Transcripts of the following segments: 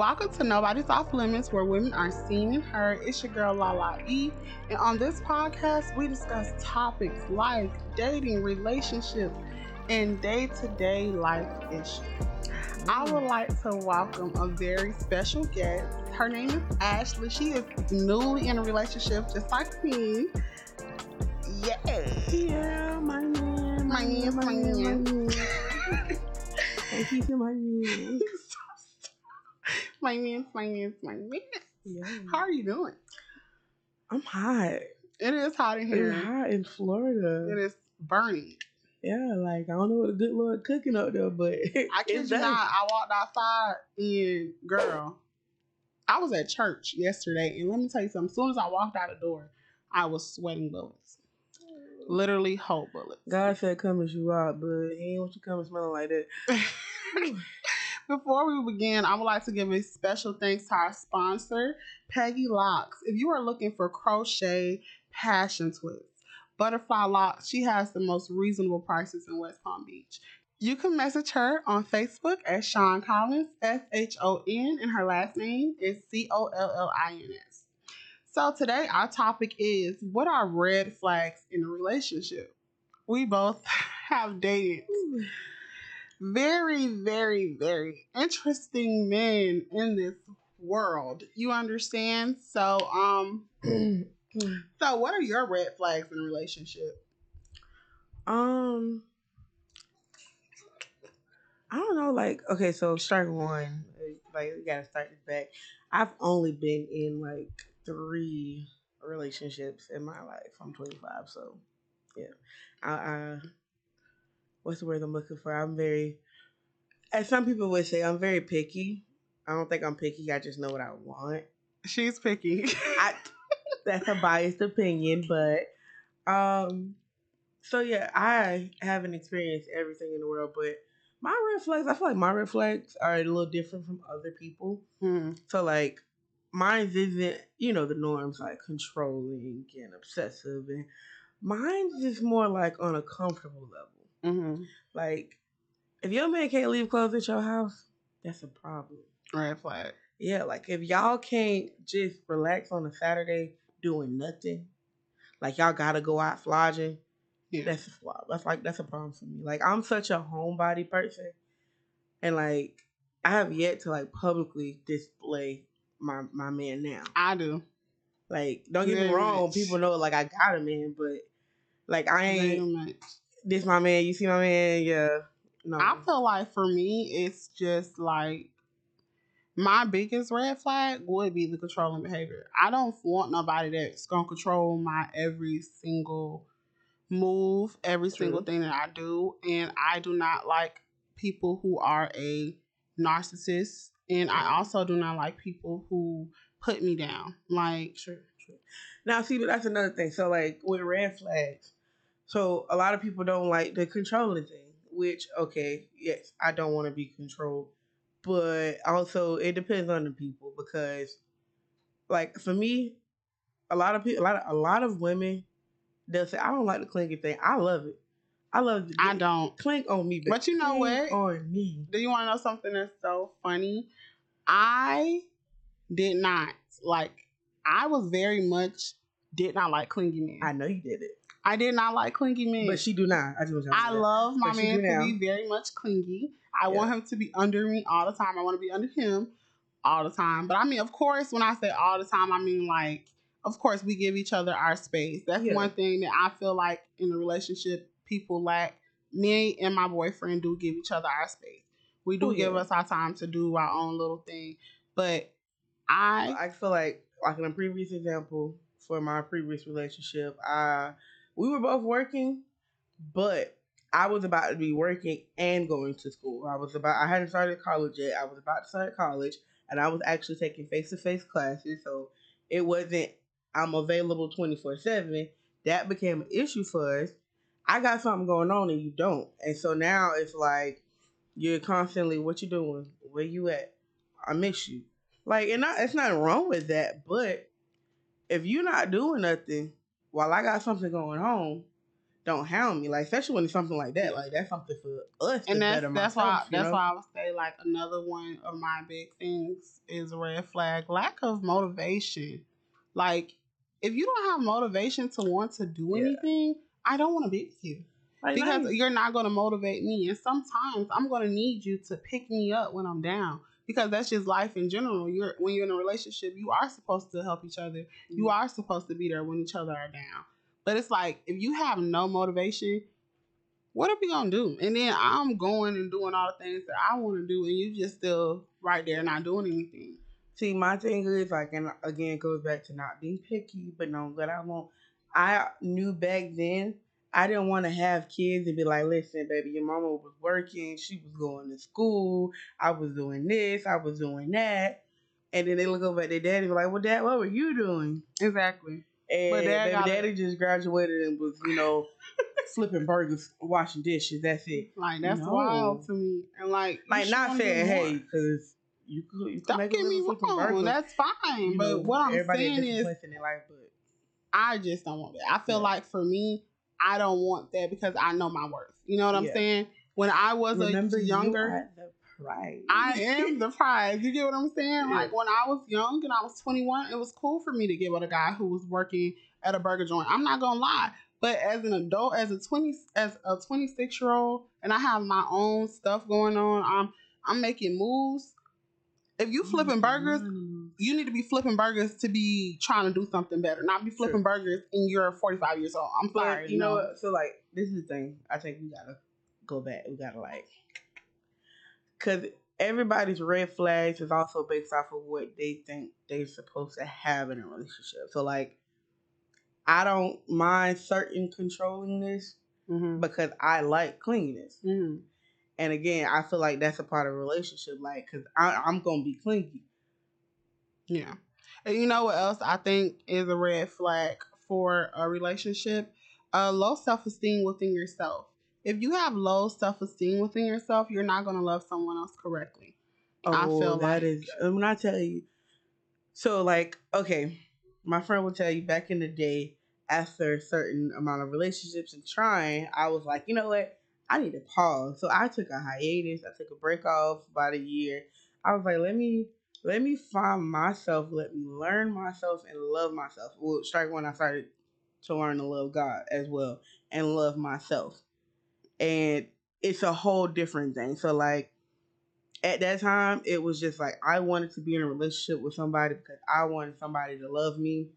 Welcome to Nobody's Off Limits, where women are seen and heard. It's your girl Lala E, and on this podcast, we discuss topics like dating, relationships, and day-to-day life issues. I mm. would like to welcome a very special guest. Her name is Ashley. She is newly in a relationship, just like me. Yeah. Yeah, my man. My man, my man. And he's in my man. My man, my man. Yeah. How are you doing? I'm hot. It is hot in here. It's hot in Florida. It is burning. Yeah, like I don't know what the good Lord cooking up there, but I kid you not. I walked outside and girl, I was at church yesterday, and let me tell you something. As soon as I walked out the door, I was sweating bullets. Literally whole bullets. God said come as you are, but he ain't want you coming smelling like that. Before we begin, I would like to give a special thanks to our sponsor, Peggy Locks. If you are looking for crochet passion twists, Butterfly Locks, she has the most reasonable prices in West Palm Beach. You can message her on Facebook at Shon Collins, S H O N, and her last name is C O L L I N S. So today our topic is what are red flags in a relationship? We both have dated very, very, very interesting men in this world. You understand? So, um, so what are your red flags in a relationship? um, I don't know. Like, okay, so start one. Like, we gotta start this back. I've only been in like three relationships in my life. I'm 25, so yeah. I, I what's the word I'm looking for? I'm very, as some people would say, I'm very picky. I don't think I'm picky. I just know what I want. She's picky. I, that's a biased opinion, but um, so yeah, I haven't experienced everything in the world, but my red flags, I feel like my red flags are a little different from other people. Hmm. So like, mine isn't you know the norms like controlling and obsessive, and mine's just more like on a comfortable level. Mm-hmm. Like, if your man can't leave clothes at your house, that's a problem. Red flag. Yeah, like if y'all can't just relax on a Saturday doing nothing, like y'all gotta go out flogging, Yeah. that's a. That's like that's a problem for me. Like I'm such a homebody person, and like I have yet to like publicly display my my man now. I do. Like don't get me wrong, much. people know like I got a man, but like I ain't much. This my man. You see my man? Yeah, no. I feel like for me, it's just like my biggest red flag would be the controlling behavior. I don't want nobody that's gonna control my every single move, every True. single thing that I do, and I do not like people who are a narcissist, and I also do not like people who put me down. Like, True, true. Now, see, but that's another thing. So, like with red flags, so a lot of people don't like the controlling thing. Which, okay, yes, I don't want to be controlled, but also it depends on the people because, like for me, a lot of people, a lot of a lot of women, they'll say, "I don't like the clinky thing. I love it. I love the I don't. clink on me, But you know what? On me, Do you want to know something that's so funny? I did not like. I was very much did not like clingy men. I, know you did it, did not like clingy men. but she do not. I just want you I love my But man to now. be very much clingy. I Yeah. want him to be under me all the time. I want to be under him all the time. But I mean, of course, when I say all the time, I mean like, of course, we give each other our space. That's Yeah. one thing that I feel like in a relationship people lack. Me and my boyfriend do give each other our space. We do Oh, give yeah. us our time to do our own little thing. But I, I feel like, like in a previous example for my previous relationship, I we were both working, but I was about to be working and going to school. I was about I hadn't started college yet. I was about to start college, and I was actually taking face to face classes. So it wasn't I'm available twenty four seven. That became an issue for us. I got something going on and you don't, and so now it's like you're constantly what you doing, where you at, I miss you. Like, and not, it's not wrong with that, but if you're not doing nothing while I got something going on, don't hound me. Like especially when it's something like that. Like that's something for us. and that's that's myself, why that's know? why I would say like another one of my big things is red flag lack of motivation. Like if you don't have motivation to want to do Yeah. anything, I don't want to be with you Like, because nice. you're not going to motivate me. And sometimes I'm going to need you to pick me up when I'm down because that's just life in general. You're when you're in a relationship, you are supposed to help each other. You Mm. are supposed to be there when each other are down. But it's like if you have no motivation, what are we gonna do? And then I'm going and doing all the things that I want to do, and you just still right there not doing anything. See, my thing is like, and again, it goes back to not being picky, but knowing what I want. I knew back then I didn't want to have kids and be like, listen, baby, your mama was working, she was going to school, I was doing this, I was doing that. And then they look over at their daddy and be like, well, dad, what were you doing? Exactly. And But dad baby daddy just graduated and was, you know, flipping burgers, washing dishes. That's it. Like that's No. wild to me. And like, Like, not saying, hey, because you could, you could don't get me wrong, that's fine. You but know, what I'm saying is, life, but I just don't want that. I feel Yeah. like for me, I don't want that because I know my worth. You know what I'm Yeah. saying? When I was remember a younger, you the. I am the prize. You get what I'm saying? Yeah. Like when I was young and I was 21, it was cool for me to get with a guy who was working at a burger joint. I'm not gonna lie. But as an adult, as a 20 as a 26 year old, and I have my own stuff going on, I'm I'm making moves. If you flipping burgers, Mm. You need to be flipping burgers to be trying to do something better, not be flipping burgers and you're 45 years old. I'm sorry. you know what? So like, this is the thing. I think we gotta go back. We gotta like, cause everybody's red flags is also based off of what they think they're supposed to have in a relationship. So like, I don't mind certain controlling this Mm-hmm. because I like cleanliness. hmm And again, I feel like that's a part of a relationship, like, cause I, I'm gonna be clingy. Yeah. And you know what else I think is a red flag for a relationship? Uh, low self esteem within yourself. If you have low self esteem within yourself, you're not going to love someone else correctly. I Oh, feel that like- is. When I tell you, so like, okay, my friend will tell you back in the day, after a certain amount of relationships and trying, I was like, you know what, I need to pause. So I took a hiatus. I took a break off about a year. I was like, let me let me find myself. Let me learn myself and love myself. Well, strike when I started to learn to love God as well and love myself. And it's a whole different thing. So like at that time, it was just like I wanted to be in a relationship with somebody because I wanted somebody to love me,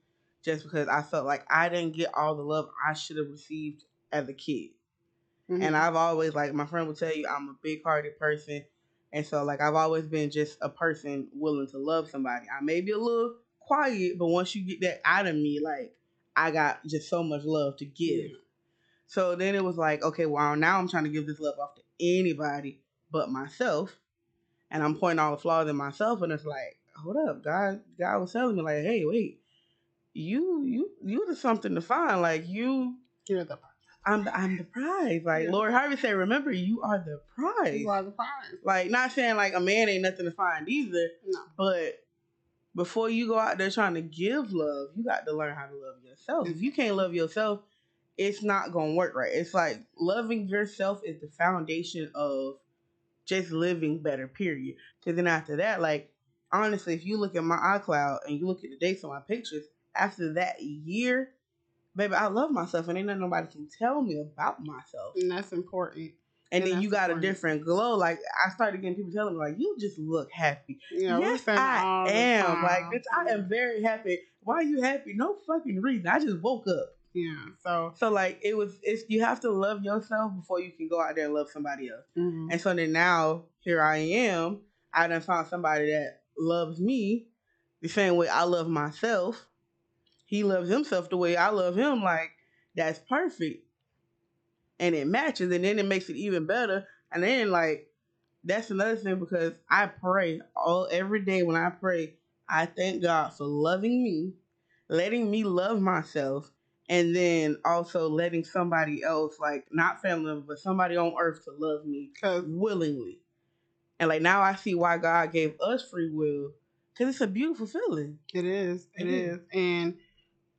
just because I felt like I didn't get all the love I should have received as a kid. Mm-hmm. And I've always like my friend will tell you I'm a big hearted person. And so like I've always been just a person willing to love somebody. I may be a little quiet, but once you get that out of me, like I got just so much love to give. So then it was like, okay, well now I'm trying to give this love off to anybody but myself. And I'm pointing all the flaws in myself and it's like, hold up, God God was telling me like, hey, wait, you you you the something to find. Like you You're the I'm the, I'm the prize. Like Yeah. Lori Harvey said, remember you are the prize. you are the prize. Like not saying like a man ain't nothing to find either, No. but before you go out there trying to give love, you got to learn how to love yourself. If you mm-hmm. can't love yourself, it's not gonna work right. It's like loving yourself is the foundation of just living better. Period. Because then after that, like honestly, if you look at my iCloud and you look at the dates on my pictures, after that year, baby, I love myself, and ain't nothing nobody can tell me about myself. And that's important. And And then you got a different glow. Like I started getting people telling me, like, you just look happy. You know, we're yes, I am. Like, bitch, I am very happy. Why are you happy? No fucking reason. I just woke up. Yeah. So, So like, it was. It's you have to love yourself before you can go out there and love somebody else. mhm. And so then now here I am. I done found somebody that loves me the same way I love myself. He loves himself the way I love him. Like that's perfect. And it matches, and then it makes it even better. And then like that's another thing because I pray all every day when I pray, I thank God for loving me, letting me love myself, and then also letting somebody else, like not family but somebody on earth to love me willingly. And like now I see why God gave us free will. Cause it's a beautiful feeling. It is. It It is. is. And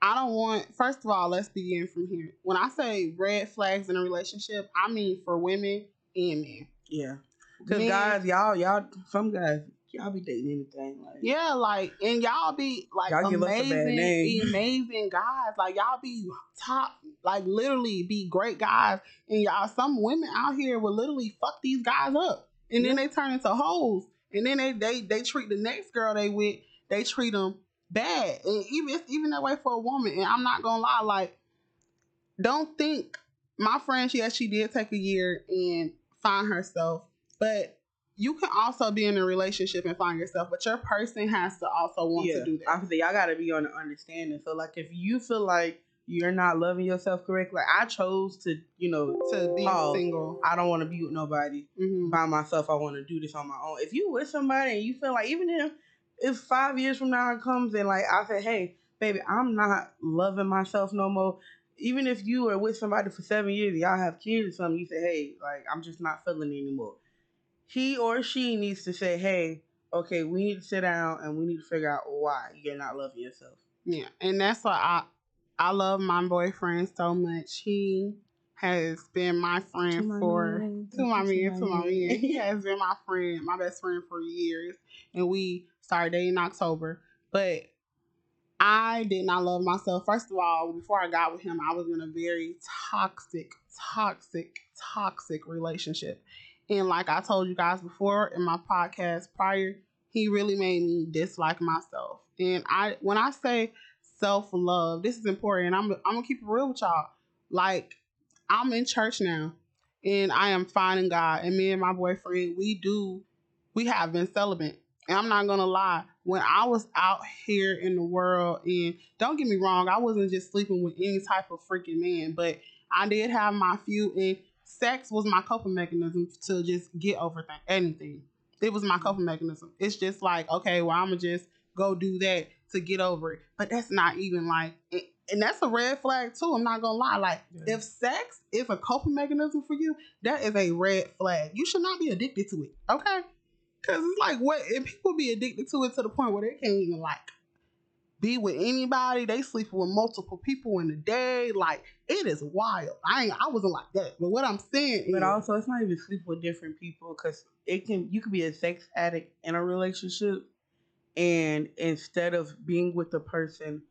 I don't want. First of all, let's begin from here. When I say red flags in a relationship, I mean for women and men. Yeah. Because guys, y'all, y'all, some guys, y'all be dating anything. Like, Yeah, like and y'all be like Y'all give us a bad amazing, amazing guys. Like y'all be top, like literally be great guys. And y'all, some women out here will literally fuck these guys up, and then they turn into hoes. And then they they they treat the next girl they with, they treat them bad. And even it's even that way for a woman. And I'm not gonna lie, like don't think my friend, yes, she did take a year and find herself, but you can also be in a relationship and find yourself, but your person has to also want yeah. to do that. I feel y'all gotta be on the understanding. So, like, if you feel like you're not loving yourself correctly, like I chose to, you know, to be single. I don't want to be with nobody hmm by myself. I want to do this on my own. If you with somebody and you feel like, even if if five years from now it comes and like I say, hey, baby, I'm not loving myself no more. Even if you are with somebody for seven years, y'all have kids or something, you say, hey, like I'm just not feeling it anymore. He or she needs to say, hey, okay, we need to sit down and we need to figure out why you're not loving yourself. Yeah, and that's why I I love my boyfriend so much. He has been my friend for to my man, to my man. He has been my friend, my best friend for years, and we dating in October. But I did not love myself. First of all, before I got with him, I was in a very toxic, toxic, toxic relationship. And like I told you guys before in my podcast prior, he really made me dislike myself. And I, when I say self love, this is important. I'm, I'm gonna keep it real with y'all. Like I'm in church now, and I am finding God. And me and my boyfriend, we do, we have been celibate. And I'm not gonna lie, when I was out here in the world, and don't get me wrong, I wasn't just sleeping with any type of freaking man, but I did have my few, and sex was my coping mechanism to just get over th- anything. It was my coping mechanism. It's just like, okay, well, I'm gonna just go do that to get over it. But that's not even like, and- that's a red flag too. I'm not gonna lie. Like, Yeah. if sex is a coping mechanism for you, that is a red flag. You should not be addicted to it. Okay. Cause it's like what and people be addicted to it to the point where they can't even like be with anybody. They sleep with multiple people in a day. Like it is wild. I ain't I wasn't like that. But what I'm saying But is also, it's not even sleep with different people because it can. You could be a sex addict in a relationship, and instead of being with the person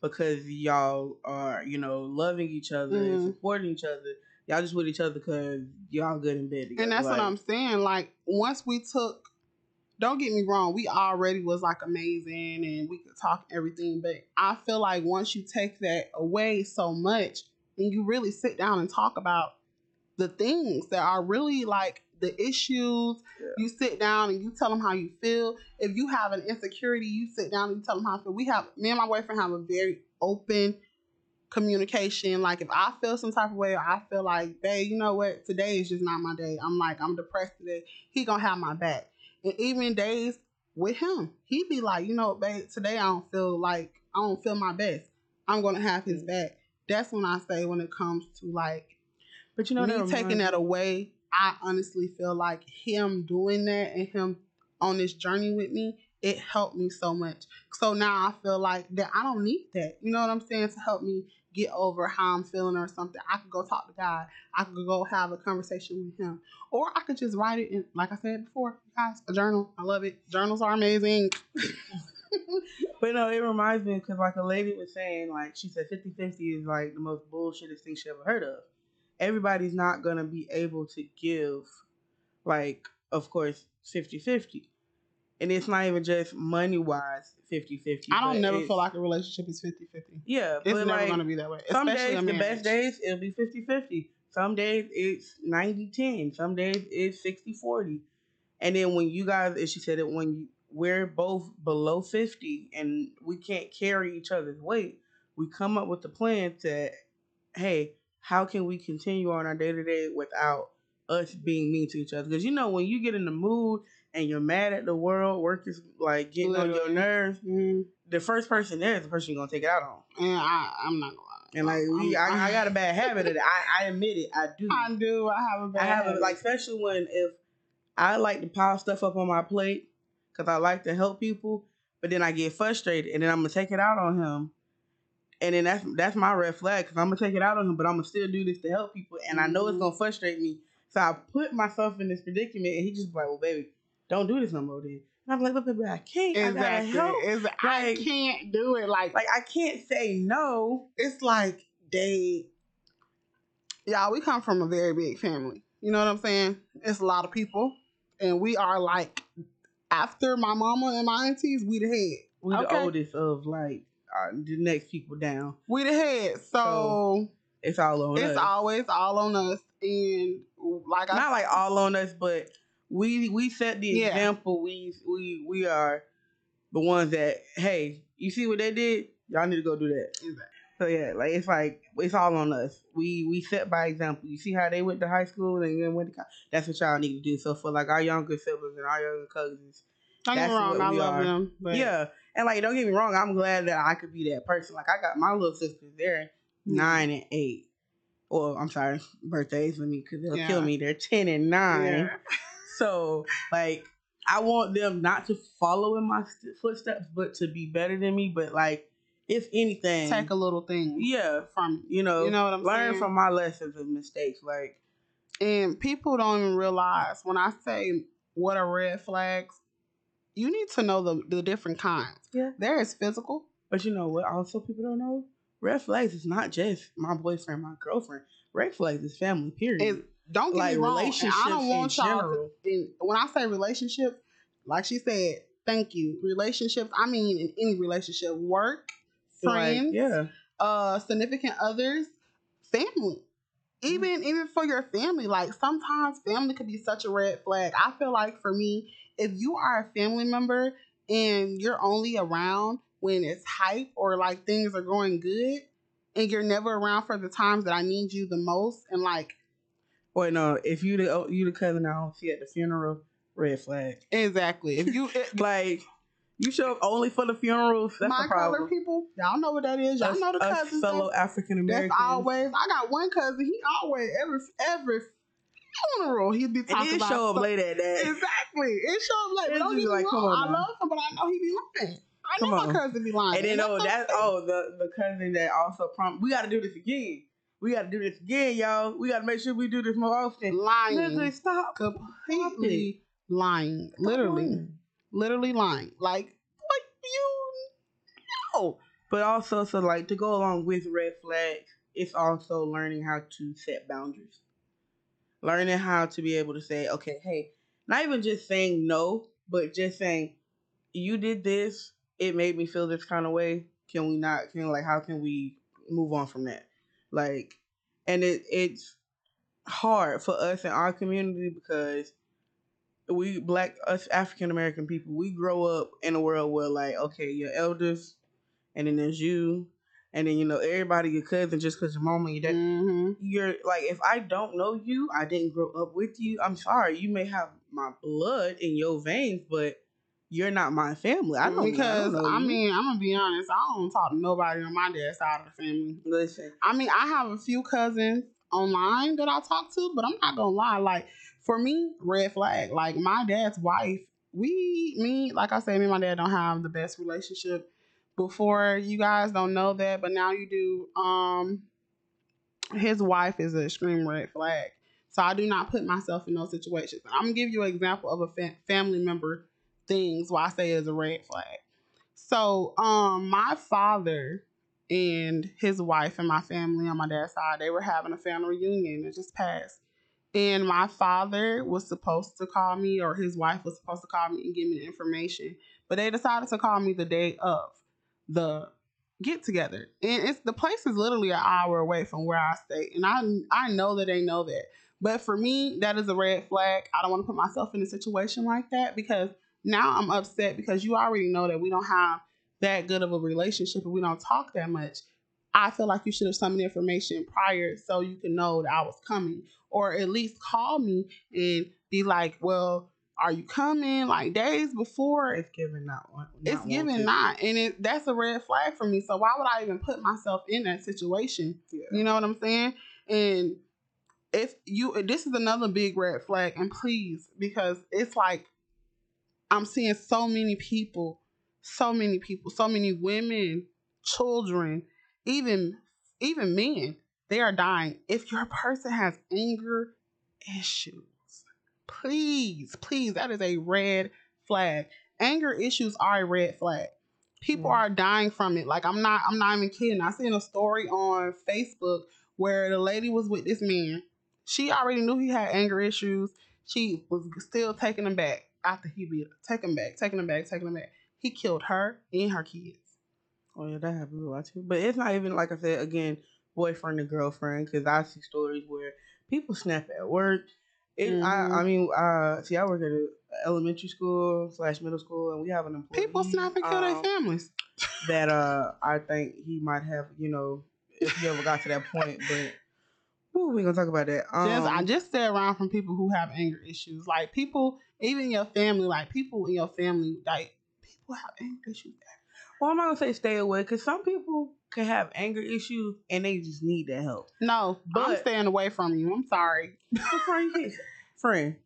because y'all are, you know, loving each other Mhm. and supporting each other, y'all just with each other because y'all good in bed. Together. and that's what I'm saying. Like once we took don't get me wrong, we already was like amazing and we could talk everything, but I feel like once you take that away so much and you really sit down and talk about the things that are really like the issues, Yeah. you sit down and you tell them how you feel. If you have an insecurity, you sit down and you tell them how you feel. We have me and my boyfriend have a very open communication. Like if I feel some type of way or I feel like, babe, you know what, today is just not my day. I'm like, I'm depressed today. He gonna have my back. And even days with him, he'd be like, you know, babe, today I don't feel like I don't feel my best. I'm gonna have his back. That's when I say when it comes to like But you know, me taking that away, I honestly feel like him doing that and him on this journey with me, it helped me so much. So now I feel like that I don't need that. You know what I'm saying? To help me get over how I'm feeling or something. I could go talk to God. I could go have a conversation with him. Or I could just write it in, like I said before, guys, a journal. I love it. Journals are amazing. But no, it reminds me because like a lady was saying, like she said 50-50 is like the most bullshitted thing she ever heard of. Everybody's not gonna be able to give like, of course, 50-50. And it's not even just money wise 50-50. I don't never feel like a relationship is 50 50. Yeah, It's but never like, going to be that way. some Especially days, the best days, it'll be 50-50. Some days it's 90-10. Some days it's 60-40. And then when you guys, as she said it, when you, we're both below 50 and we can't carry each other's weight, we come up with the plan to, hey, how can we continue on our day to day without us being mean to each other? Because you know, when you get in the mood and you're mad at the world, work is like getting on your nerves, Mm, the first person there is the person you're going to take it out on. and I, I'm not to lie. And like we, I, I got a bad habit of it. I, I admit it. I do. I do. I have a bad I have a, habit. like, especially when if I like to pile stuff up on my plate because I like to help people, but then I get frustrated and then I'm gonna take it out on him, And then that's that's my red flag because I'm gonna take it out on him, but I'm gonna still do this to help people, and I know it's Mhm. gonna frustrate me. So I put myself in this predicament, and he just like, "Well, baby, don't do this no more." Then and I'm like, "But baby, I can't. I gotta Exactly. It's, I can't do it. Like, Like I can't say no." it's like they, y'all. We come from a very big family. You know what I'm saying? It's a lot of people, and we are like, after my mama and my aunties, we the head. We the Okay. oldest of like uh, the next people down. We the head. So, It's all on it's us. It's always all on us. And like I Not like all on us, but we we set the Yeah. example. We we we are the ones that hey, you see what they did? Y'all need to go do that. Exactly. So yeah, like it's like it's all on us. We we set by example. You see how they went to high school and then went to college. That's what y'all need to do. So for like our younger siblings and our younger cousins, don't get wrong, I love are. them. But yeah. And like don't get me wrong, I'm glad that I could be that person. Like I got my little sisters. They're Yeah. nine and eight. Or I'm sorry, birthdays with me because they'll kill me. They're ten and nine. Yeah. So like I want them not to follow in my footsteps, but to be better than me. But like if anything, take a little thing yeah, from you know, You know what I'm learn saying? from my lessons and mistakes. Like And people don't even realize when I say what are red flags, you need to know the, the different kinds. Yeah. There is physical. But you know what? Also, people don't know. Red flags is not just my boyfriend, my girlfriend. Red flags is family. Period. Is don't get like me wrong. relationships I don't want in y'all. general. To, when I say relationships, like she said, thank you. Relationships. I mean, in any relationship, work, Like, friends, yeah. uh, significant others, family. Even even for your family, like sometimes family could be such a red flag. I feel like for me, if you are a family member and you're only around when it's hype or like things are going good, and you're never around for the times that I need you the most, and like Or no, if you the oh, you the cousin I don't see at the funeral, red flag. exactly if you it, Like you show up only for the funerals. That's my the problem. color people, y'all know what that is. Y'all Us- know the us cousins. fellow that's- African That's Americans. always. I got one cousin. He always every every funeral he'd be It talking did about. show up some- late at that. Exactly. It show up late. But It's don't just like, come wrong. on I now. love him, but I know he be lying. I know Come my on. cousin be lying. And then oh, that's oh the the cousin that also prom. We got to do this again. We got to do this again, y'all. We got to make sure we do this more often. lying, Nigga, stop. completely lying, literally, literally lying. Like what you know? But also, so like to go along with red flags, it's also learning how to set boundaries. Learning how to be able to say, okay, hey, not even just saying no, but just saying, you did this, it made me feel this kind of way. Can we not? Can like, how can we move on from that? Like, and it it's hard for us in our community because we black us African American people we grow up in a world where like okay your elders and then there's you and then you know everybody your cousin just because your mama and your dad Mhm. you're like if I don't know you I didn't grow up with you I'm sorry you may have my blood in your veins but you're not my family I don't because I, don't know I mean I'm gonna be honest. I don't talk to nobody on my dad's side of the family. listen I mean, I have a few cousins online that I talk to, but I'm not gonna lie. Like for me, red flag. Like my dad's wife, we, me, like I said, me and my dad don't have the best relationship. Before you guys don't know that, but now you do. Um, his wife is a extreme red flag. So I do not put myself in those situations. I'm gonna give you an example of a fa- family member things why I say it is a red flag. So, um, my father and his wife and my family on my dad's side, they were having a family reunion. It just passed. And my father was supposed to call me, or his wife was supposed to call me and give me the information. But they decided to call me the day of the get together. And it's the place is literally an hour away from where I stay. And I I know that they know that. But for me, that is a red flag. I don't want to put myself in a situation like that because now I'm upset because you already know that we don't have that good of a relationship and we don't talk that much. I feel like you should have sent me information prior so you can know that I was coming, or at least call me and be like, "Well, are you coming?" Like days before. it's given not one It's given not, and it, that's a red flag for me. So why would I even put myself in that situation? Yeah. You know what I'm saying? And if you, this is another big red flag. And please, because it's like I'm seeing so many people, so many people, so many women, children, even even men, they are dying. If your person has anger issues, please, please, that is a red flag. Anger issues are a red flag. People Mhm. are dying from it. Like I'm not I'm not even kidding. I seen a story on Facebook where the lady was with this man. She already knew he had anger issues. She was still taking him back after he beat. Take him back, taking him back, taking him back. He killed her and her kids. Oh yeah, that happens a lot too. But it's not even like I said again, boyfriend and girlfriend. Because I see stories where people snap at work. It, I, Mhm. I mean, uh, see, I work at a elementary school slash middle school, and we have an employee. People snap and kill their um, families. That uh, I think he might have, you know, if he ever got to that point. But ooh, we gonna talk about that. Um, just, I just stay around from people who have anger issues. Like people, even your family, like people in your family, like people have anger issues. well, I'm not gonna say stay away because some people can have anger issues and they just need that help. No, but I'm staying away from you. I'm sorry. friend, friend,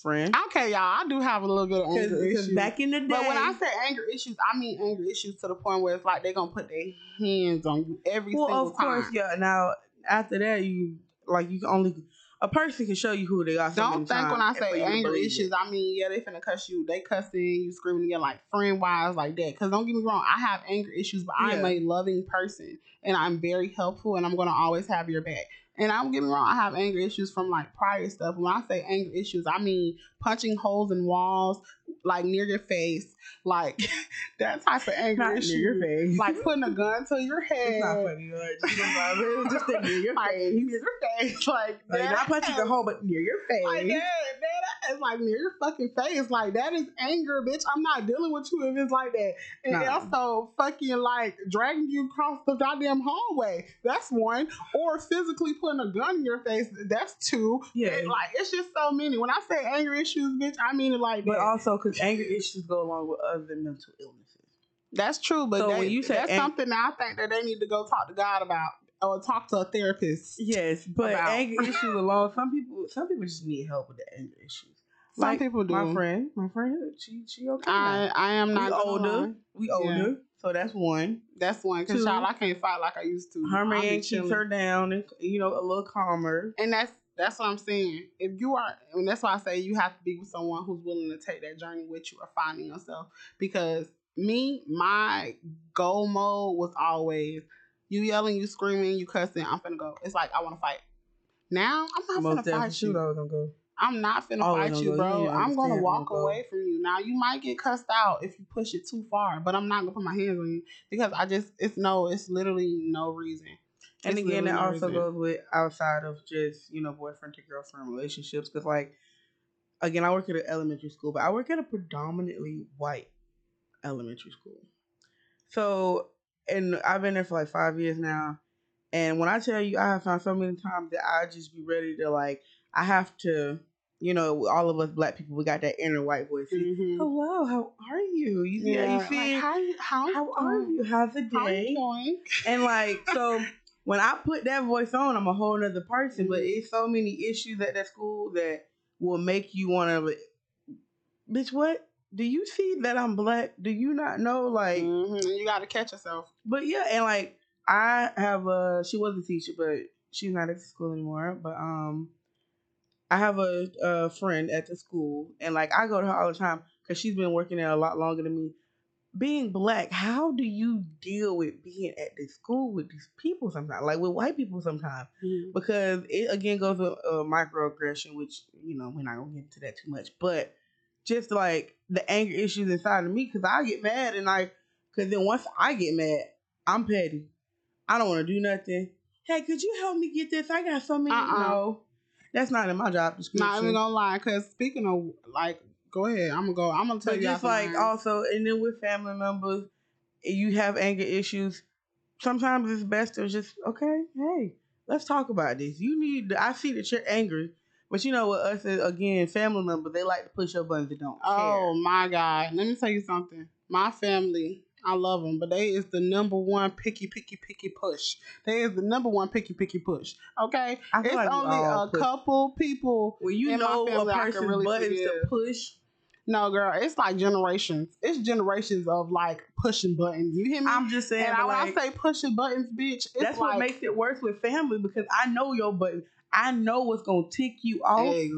friend. Okay, y'all. I do have a little bit of anger issues. back in the day, but when I say anger issues, I mean anger issues to the point where it's like they're gonna put their hands on you every well, single of course, yeah. Now after that, you like you can only a person can show you who they are. so Don't think when I say you anger issues, I mean yeah, they finna cuss you. They cussing, you screaming again like friend wise like that. Cause don't get me wrong, I have anger issues, but I am a loving person and I'm very helpful and I'm gonna always have your back. And I'm get me wrong, I have anger issues from like prior stuff. When I say anger issues, I mean punching holes in walls, like near your face, like that type of anger Not issue. near your face. Like putting a gun to your head. it's not funny. Like, just, just near your Like face. near your face, like, Like, that. not punching the hole, but near your face. Like that, man, that is like near your fucking face. Like that is anger, bitch. I'm not dealing with you if it's like that. And Nah. also fucking like dragging you across the goddamn hallway. That's one. Or physically putting a gun in your face. That's two. yeah. And, like it's just so many. When I say anger issues, bitch, I mean it like but that. also because anger issues go along with other mental illnesses. that's true. But So that- when you say that's ang- something that I think that they need to go talk to God about or talk to a therapist. Yes, but About- anger issues alone. Some people, some people just need help with the anger issues. Some Like, people do. My friend, my friend, she she okay. I now. I am not gonna older. lie. We Yeah. older, so that's one. That's one. Cause Two. child, I can't fight like I used to. Her man keeps her down and you know a little calmer. and that's that's what I'm saying. If you are, and that's why I say you have to be with someone who's willing to take that journey with you or finding yourself. Because me, my goal mode was always you yelling, you screaming, you cussing. I'm finna go. It's like I want to fight. Now I'm not Most finna fight you. gonna go. I'm not finna Always fight you, go. bro. You I'm gonna walk go. away from you. Now you might get cussed out if you push it too far, but I'm not gonna put my hands on you because I just it's no, it's literally no reason. And It's again, that also reason. goes with outside of just you know boyfriend to girlfriend relationships. Because like, again, I work at an elementary school, but I work at a predominantly white elementary school. So, and I've been there for like five years now. And when I tell you, I have found so many times that I just be ready to like, I have to, you know, all of us black people, we got that inner white voice. Mhm. Hello, how are you? You, yeah, you like, see, how, how, how are you? How's the How day? doing? And like, so when I put that voice on, I'm a whole nother person. But Mhm. it's so many issues at that school that will make you want to, bitch, what? Do you see that I'm black? Do you not know? Like, Mhm, You got to catch yourself. but yeah, and like, I have a, she was a teacher, but she's not at the school anymore. But, um, I have a, a friend at the school, and like, I go to her all the time because she's been working there a lot longer than me. Being black, how do you deal with being at this school with these people sometimes, like with white people sometimes? Because it again goes with uh, microaggression, which you know we're not gonna get into that too much, but just like the anger issues inside of me, because I get mad and I, because then once I get mad, I'm petty. I don't want to do nothing. Hey, could you help me get this? I got so many. Uh-uh. No, that's not in my job description. Not even gonna lie, because speaking of like, go ahead. I'm gonna go. I'm gonna tell But you. just like mine. also, and then with family members, you have anger issues. Sometimes it's best to just okay, hey, let's talk about this. You need. I see that you're angry, but you know what? Us again, family members, they like to push your buttons. They don't Oh my God. Let me tell you something. My family, I love them, but they is the number one picky, picky, picky push. They is the number one picky, picky push. Okay? It's like only a push- couple people. When you know a can person's really buttons to push, No, girl, it's like generations. It's generations of like pushing buttons. You hear me? I'm just saying. and I, when like, I say pushing buttons, bitch, it's that's like what makes it worse with family because I know your button. I know what's gonna tick you off, Ex-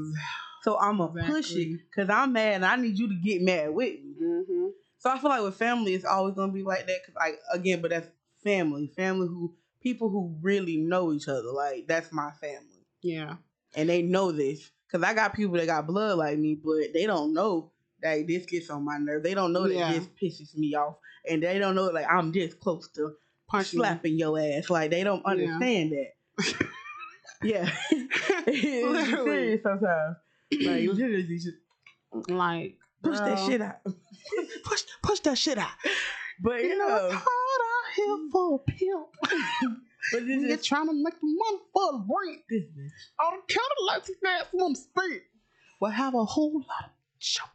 so I'm gonna push it because I'm mad and I need you to get mad with me. Mhm. So I feel like with family, it's always gonna be like that. Cause like again, but that's family, family who people who really know each other. Like that's my family, Yeah. and they know this. Cause I got people that got blood like me, but they don't know that this gets on my nerve. They don't know that Yeah. this pisses me off, and they don't know like I'm this close to Punching. you. slapping your ass. Like they don't Yeah. understand that. yeah, it's serious sometimes. Like literally, just Like push that shit out. Push push that shit out. But you You know, know, it's hard out here for a pimp. but this You're is trying to make the money for the rent. business. All the Cadillacs and ass woman spent will have a whole lot of chump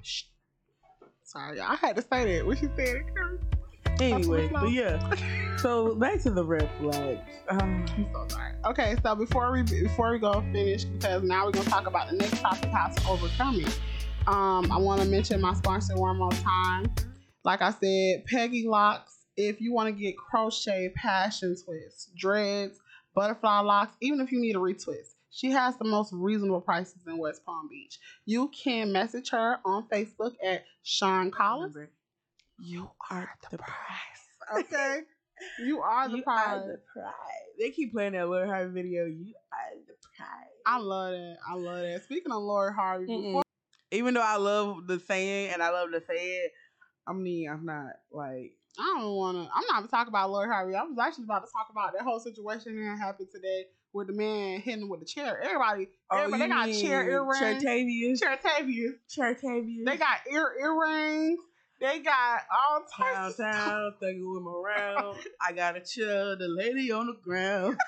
Sorry, I had to say that. What she said, it Anyway, but yeah. So back to the red flags. Um, I'm so sorry. Okay, so before we before we go finish, because now we're gonna talk about the next topic, how to overcome it. Um, I want to mention my sponsor one more time. Like I said, Peggy Locks. If you want to get crochet, passion twists, dreads, butterfly locks, even if you need a retwist, she has the most reasonable prices in West Palm Beach. You can message her on Facebook at Shon Collins. you are the prize. Okay, you are the you prize. are the prize. They keep playing that Lil Harvey video. You are the prize. I love that. I love that. Speaking of Lori Harvey, before Even though I love the saying and I love to say it, I mean I'm not like I don't want to. I'm not even talking about Lori Harvey. I was actually about to talk about that whole situation that happened today with the man hitting with a chair. Everybody, oh, everybody, they got chair earrings. Chertavius. Chertavius. Chertavius. They got ear earrings. They got all types. downtown, thugging with around. I got a chill, the lady on the ground.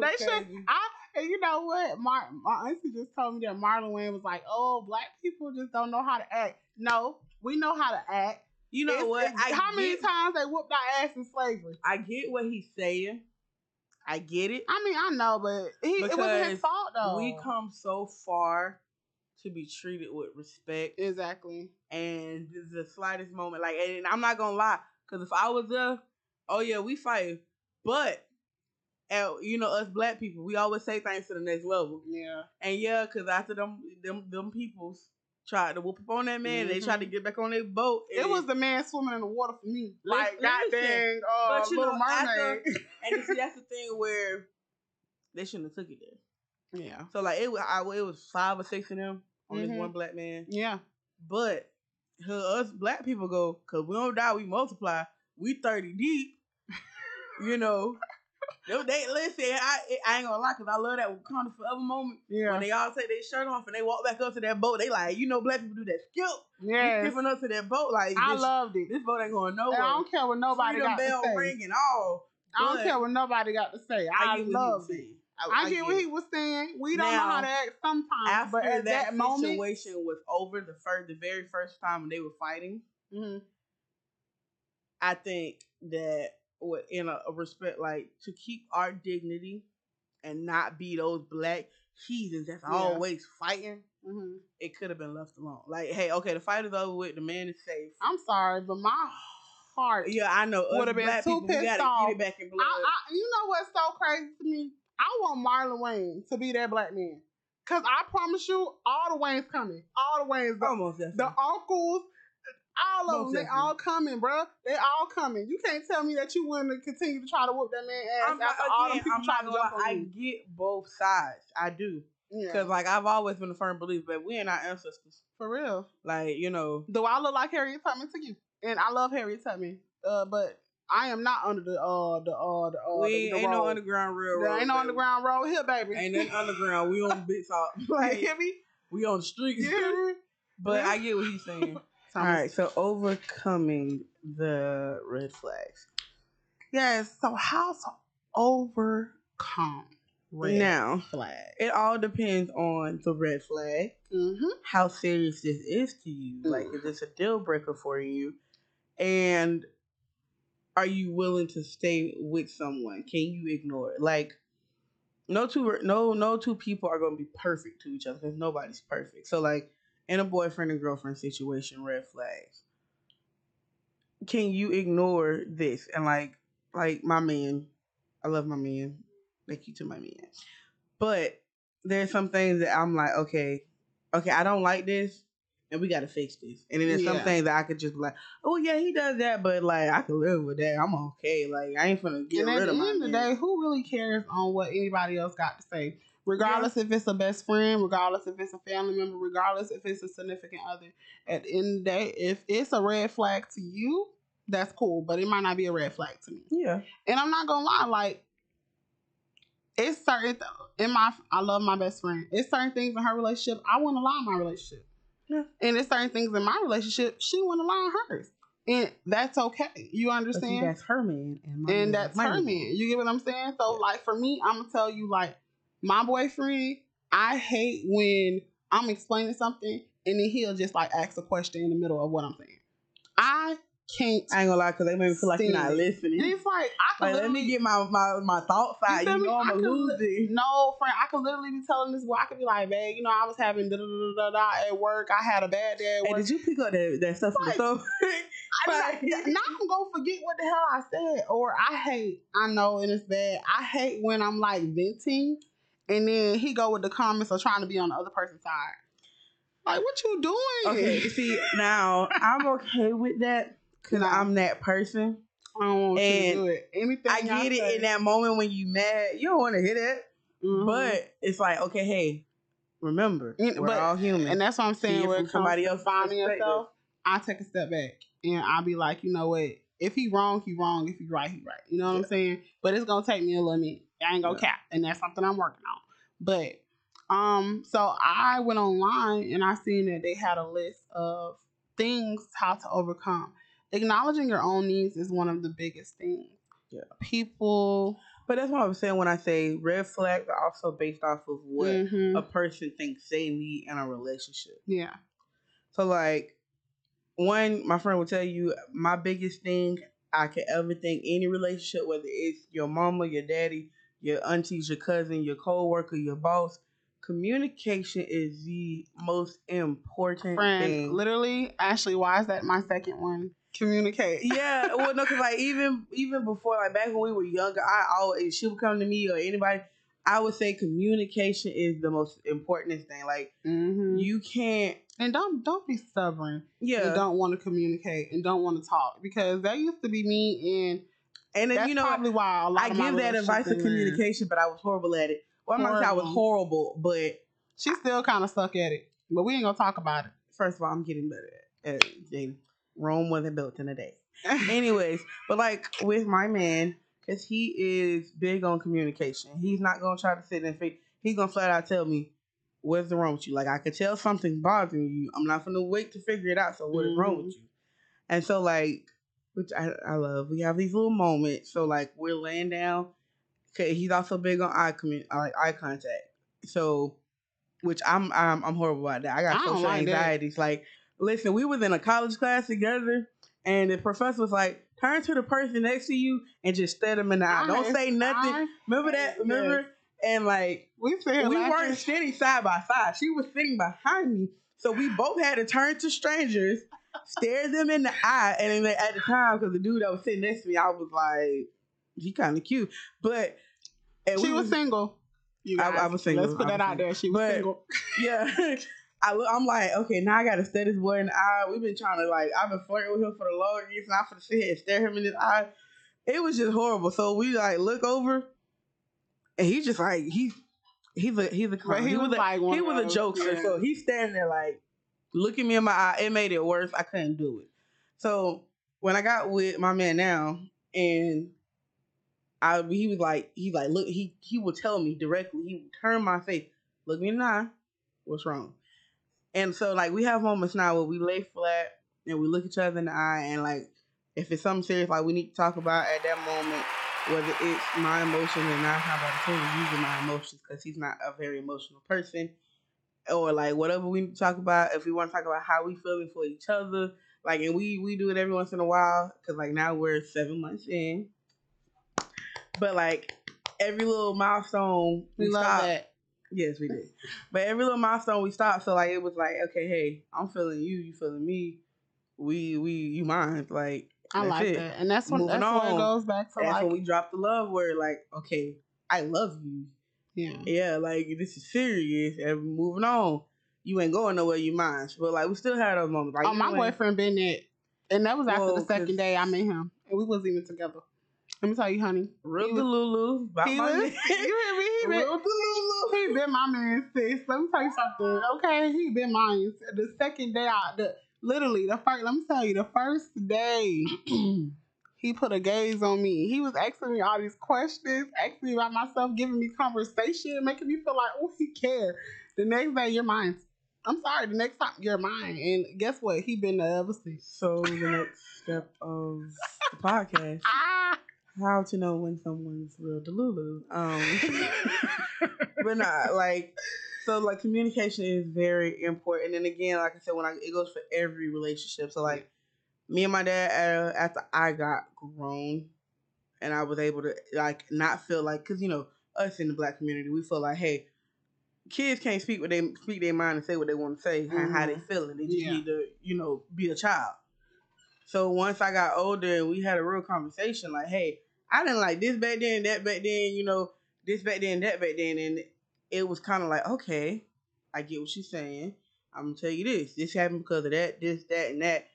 They should. I and you know what? My my auntie just told me that Marlon Wayans was like, "Oh, black people just don't know how to act." No, we know how to act. You know It's- what? it's- how many get, times they whooped our ass in slavery? I get what he's saying. I get it. I mean, I know, but he, it wasn't his fault though. We come so far to be treated with respect, exactly. and the slightest moment, like, and I'm not gonna lie, because if I was there, oh yeah, we fight, but. And, you know us black people, we always say things to the next level. Yeah. And yeah, cause after them them them peoples tried to whoop up on that man, they tried to get back on their boat. Mm-hmm. It was the man swimming in the water for me. Like listen. dang uh, But you little know, after- mermaid. and see that's the thing where they shouldn't have took it there. yeah. So like it was I, it was five or six of them on Mhm. this one black man. Yeah. But her, us black people go, cause we don't die, we multiply. We thirty deep. you know. They, they listen. I I ain't gonna lie, cause I love that Wakanda Forever moment Yeah. when they all take their shirt off and they walk back up to that boat. They like, you know, black people do that skip. Yeah. Skipping up to that boat like I this, loved it. this boat ain't going And nowhere. I don't care what nobody Freedom got bell to say. ring and all. I don't care what nobody got to say. I, get what he was loved it. saying. I, get what he was saying. We don't know how to act sometimes, After but at that, that, moment, situation was over, the first, the very first time they were fighting, Mhm. I think that in a, a respect, like to keep our dignity and not be those black heathens that's Yeah. always fighting, Mhm. it could have been left alone. Like, hey, okay, the fight is over with, the man is safe. I'm sorry, but my heart. Yeah, I know. Us Would've been black too people, pissed off. get it back in blood. I, I, you know what's so crazy to me? I want Marlon Wayans to be that black man. Cause I promise you, all the Wayans coming. All the Wayans the, Almost the uncles, all of Most them, they definitely. all coming, bro. They all coming. You can't tell me that you want to continue to try to whoop that man ass I'm not, after all them people I'm trying to jump lie, I you. get both sides. I do. Yeah, Because, like, I've always been a firm believer, that we ain't our ancestors. for real. Like, you know, Do I look like Harriet Tubman to you? And I love Harriet Tubman, uh, but I am not under the uh the uh the uh we the, the ain't no underground railroad. There ain't no baby. underground road here, baby. Ain't nothing underground. We on bits off. you Like, hear me? we on the streets. You hear me? but I get what he's saying. All right, so overcoming the red flags. Yes. So how to overcome red Now, flag? it all depends on the red flag, Mm-hmm. how serious this is to you. Like, is this a deal breaker for you? And are you willing to stay with someone? Can you ignore it? Like, no two no no two people are going to be perfect to each other because nobody's perfect. So like in a boyfriend and girlfriend situation, red flags. Can you ignore this? And like, like my man, I love my man. Thank you to my man. But there's some things that I'm like, okay, okay, I don't like this, and we got to fix this. And then there's some things that I could just be like, oh yeah, he does that, but like I can live with that. I'm okay. Like I ain't gonna get and at rid the of my end of the day, who really cares on what anybody else got to say? Regardless if it's a best friend, regardless if it's a family member, regardless if it's a significant other. At the end of the day, if it's a red flag to you, that's cool, but it might not be a red flag to me. Yeah. And I'm not gonna lie, like it's certain th- in my I love my best friend. It's certain things in her relationship I wouldn't allow in my relationship. Yeah. And it's certain things in my relationship she wouldn't allow in hers. And that's okay. You understand? that's her man, and, my and man that's my her man. You get what I'm saying? So like for me, I'm gonna tell you like my boyfriend, I hate when I'm explaining something and then he'll just like ask a question in the middle of what I'm saying. I can't. I ain't gonna lie, because they make me feel like you're not listening. And it's like I can Like, let me get my my, my thoughts out. You me? know I'm I gonna could lose it. No, friend, I could literally be telling this boy. I could be like, babe, you know, I was having da da da da da at work. I had a bad day at Hey, did you pick up that, that stuff from the Right. stove? I, Right. now I'm gonna forget what the hell I said. Or I hate, I know, and it's bad. I hate when I'm like venting, and then he go with the comments or trying to be on the other person's side. Like, what you doing? okay, see now I'm okay with that because Nah. I'm that person. I don't want you to do it. Anything I get it in that moment when you mad. You don't want to hear that, Mhm. but it's like okay, hey, remember And- we're but- all human. and that's what I'm saying. it Where it somebody else finding yourself, I take a step back and I'll be like, you know what? If he wrong, he wrong. If he right, he right. You know what I'm saying? But it's gonna take me a little minute. I ain't gonna Yeah. cap, and that's something I'm working on. But um, so I went online and I seen that they had a list of things how to overcome. Acknowledging your own needs is one of the biggest things. Yeah. People. but that's what I'm saying when I say red flags are also based off of what Mhm. a person thinks they need in a relationship. yeah. So like one, my friend will tell you my biggest thing I could ever think any relationship, whether it's your mama, your daddy, your aunties, your cousin, your co-worker, your boss, communication is the most important Friend, thing. literally, Ashley, why is that my second one? Communicate. yeah, well, no, because like even even before, like back when we were younger, I always she would come to me or anybody. I would say communication is the most important thing. Like hmm you can't, And don't don't be stubborn. yeah, And don't want to communicate and don't want to talk because that used to be me, and and then that's you know probably why a lot I give that advice of communication, but I was horrible at it. Well, I'm not saying I was horrible, but She still kind of stuck at it, but we ain't gonna talk about it. first of all, I'm getting better at it. Rome wasn't built in a day. Anyways, but like with my man, because he is big on communication, he's not gonna try to sit and fake. He's gonna flat out tell me what's wrong with you. Like I could tell something bothering you. I'm not gonna wait to figure it out. So what is wrong with mm-hmm. you? And so like, which I, I love. We have these little moments. So like we're laying down. Okay, he's also big on eye commun- like eye contact. So, which I'm I'm I'm horrible about that. I got I social like that. anxieties. Like, listen, we was in a college class together, and the professor was like, "Turn to the person next to you and just stare them in the eye. Don't say nothing." I- Remember that? Remember? And like, we here we laughing. weren't sitting side by side. She was sitting behind me. So we both had to turn to strangers, stare them in the eye. And then at the time, because the dude that was sitting next to me, I was like, he kind of cute. But She we was single. You I- guys. I was single. Let's put that was out there. She was But- single. yeah. I look, I'm like, okay, now I gotta stare this boy in the eye. We've been trying to like, I've been flirting with him for the longest, and I'm gonna sit here and stare him in his eye. It was just horrible. So we like look over, and he's just like he's he's a he's a clown. he, He, was, was a, like he was a jokester. yeah. So he's standing there like looking me in my eye. It made it worse. I couldn't do it. So when I got with my man now, and I he was like he like look he he would tell me directly. He would turn my face, look me in the eye. What's wrong? And so like we have moments now where we lay flat and we look each other in the eye and like if it's something serious like we need to talk about at that moment, whether it's my emotions and not how about using my emotions because he's not a very emotional person, or like whatever we talk about. If we want to talk about how we feeling for each other, like and we we do it every once in a while because like now we're seven months in, but like every little milestone we love stop that. Yes, we did. But every little milestone we stopped, so like it was like, okay, hey, I'm feeling you, you feeling me. We we you mind like I like it. that, and that's when Moving that's when it goes back to That's like when we dropped the love word. Like, okay, I love you. Yeah. Yeah, like this is serious, and moving on. You ain't going nowhere, you mind. But like we still had those moments. Like Oh, my boyfriend been there, and that was after Well, the second day I met him, and we wasn't even together. Let me tell you, honey. real he was- Delulu about He was, you hear me? He been, Real Delulu. he been my man, sis. Let me tell you something. Okay, he been mine. The second day, I the literally the first. Let me tell you, the first day. He put a gaze on me. He was asking me all these questions, asking me about myself, giving me conversation, making me feel like, oh, he cared. The next day, you're mine. I'm sorry. The next time, you're mine. And guess what? He been there ever since. So the next step of the podcast, Ah. how to know when someone's real Delulu. Um, but not like so like communication is very important. And again, like I said, when I it goes for every relationship. So like me and my dad, uh, after I got grown, and I was able to like not feel like because you know us in the black community, we feel like hey. Kids can't speak what they speak their mind and say what they want to say and how they Mhm. feeling. They just Yeah. need to, you know, be a child. So once I got older and we had a real conversation, like, hey, I didn't like this back then, that back then, you know, this back then, that back then, and it was kind of like, okay, I get what she's saying. I'm gonna tell you this. This happened because of that, this, that, and that.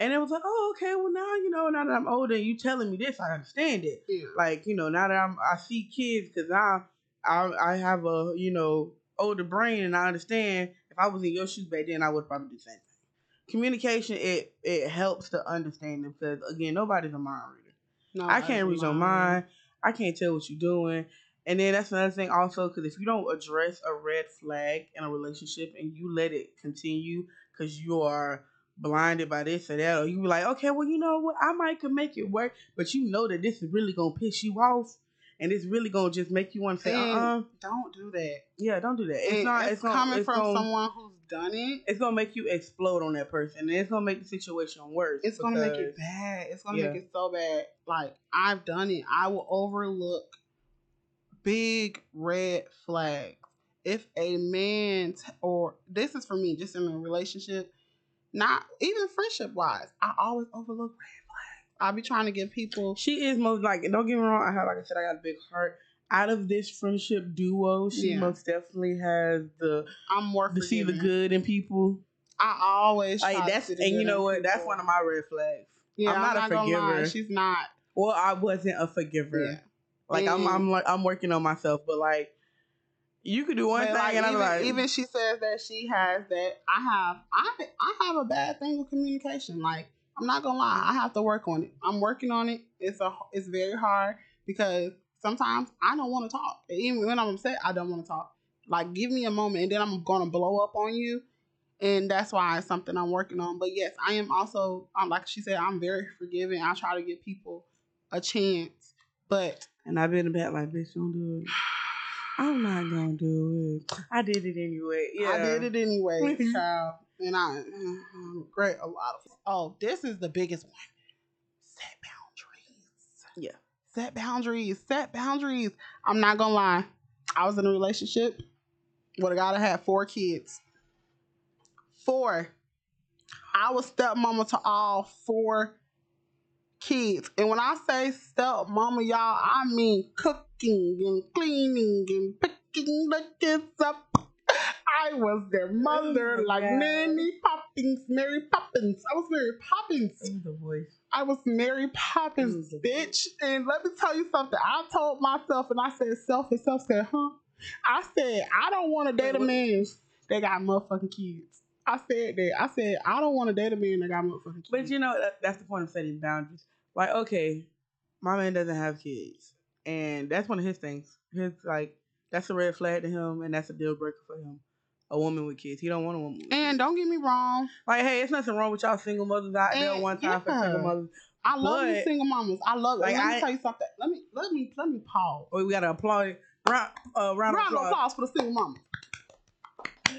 And it was like, oh, okay, well now you know, now that I'm older, and you telling me this, I understand it. Yeah. Like you know, now that I'm, I see kids because now I, I have a you know older brain and I understand. If I was in your shoes back then, I would probably do the same thing. Communication it it helps to understand them because again, nobody's a mind reader. No, I can't read your mind. mind. I can't tell what you're doing. And then that's another thing also because if you don't address a red flag in a relationship and you let it continue because you are blinded by this or that, or you be like, okay, well, you know what, I might could make it work, but you know that this is really gonna piss you off, and it's really gonna just make you want to say, uh, uh Don't do that. yeah, don't do that. It's And not. it's, It's, gonna, coming it's from gonna, someone who's done it. It's gonna make you explode on that person, and it's gonna make the situation worse. It's gonna make it bad. It's gonna Yeah. make it so bad. Like I've done it. I will overlook big red flags. If a man t- or this is for me, just in a relationship, not even friendship wise, I always overlook red flags. I'll be trying to give people. She is most like. Don't get me wrong. I have, like I said, I got a big heart. Out of this friendship duo, she Yeah. most definitely has the I'm more to see the good in people. I always Like that's and you know what? That's one of my red flags. Yeah, I'm not a gonna lie, forgiver. She's not. Well, I wasn't a forgiver. Yeah. Like I'm, I'm mm. like I'm working on myself, but like you could do one But, thing, like, and I'm even, like, even she says that she has that. I have, I, I have a bad thing with communication. Like, I'm not gonna lie, I have to work on it. I'm working on it. It's a, it's very hard because sometimes I don't want to talk. Even when I'm upset, I don't want to talk. Like, give me a moment, and then I'm gonna blow up on you, and that's why it's something I'm working on. But yes, I am also, um, like she said, I'm very forgiving. I try to give people a chance, but and I've been a bad like, bitch, don't do it. I'm not gonna do it. I did it anyway. Yeah, I did it anyway, child. And I mm-hmm, I regret a lot of Oh, this is the biggest one. Set boundaries. Yeah. Set boundaries. Set boundaries. I'm not gonna lie. I was in a relationship with a guy that had four kids. Four. I was stepmama to all four kids. And when I say stepmama, y'all, I mean cooking and cleaning and picking the kids up. I was their mother, Oh like God. Nanny Poppins, Mary Poppins. I was Mary Poppins. the voice. I was Mary Poppins, bitch. And let me tell you something. I told myself, and I said, self, and self said, huh? I said, I don't want to date a man that got motherfucking kids. I said that. I said, I don't want to date a man that got motherfucking kids. But you know, that, that's the point of setting boundaries. Like, okay, my man doesn't have kids, and that's one of his things. His like, that's a red flag to him, and that's a deal breaker for him. A woman with kids, he don't want a woman. With and kids. don't get me wrong. like, hey, it's nothing wrong with y'all single mothers out there. One time for yeah. single mothers, I love you single mamas. I love it. Like, let me I- tell you something. Let me let me let me pause. or we gotta applaud round, uh, round, Round applause. applause for the single mama.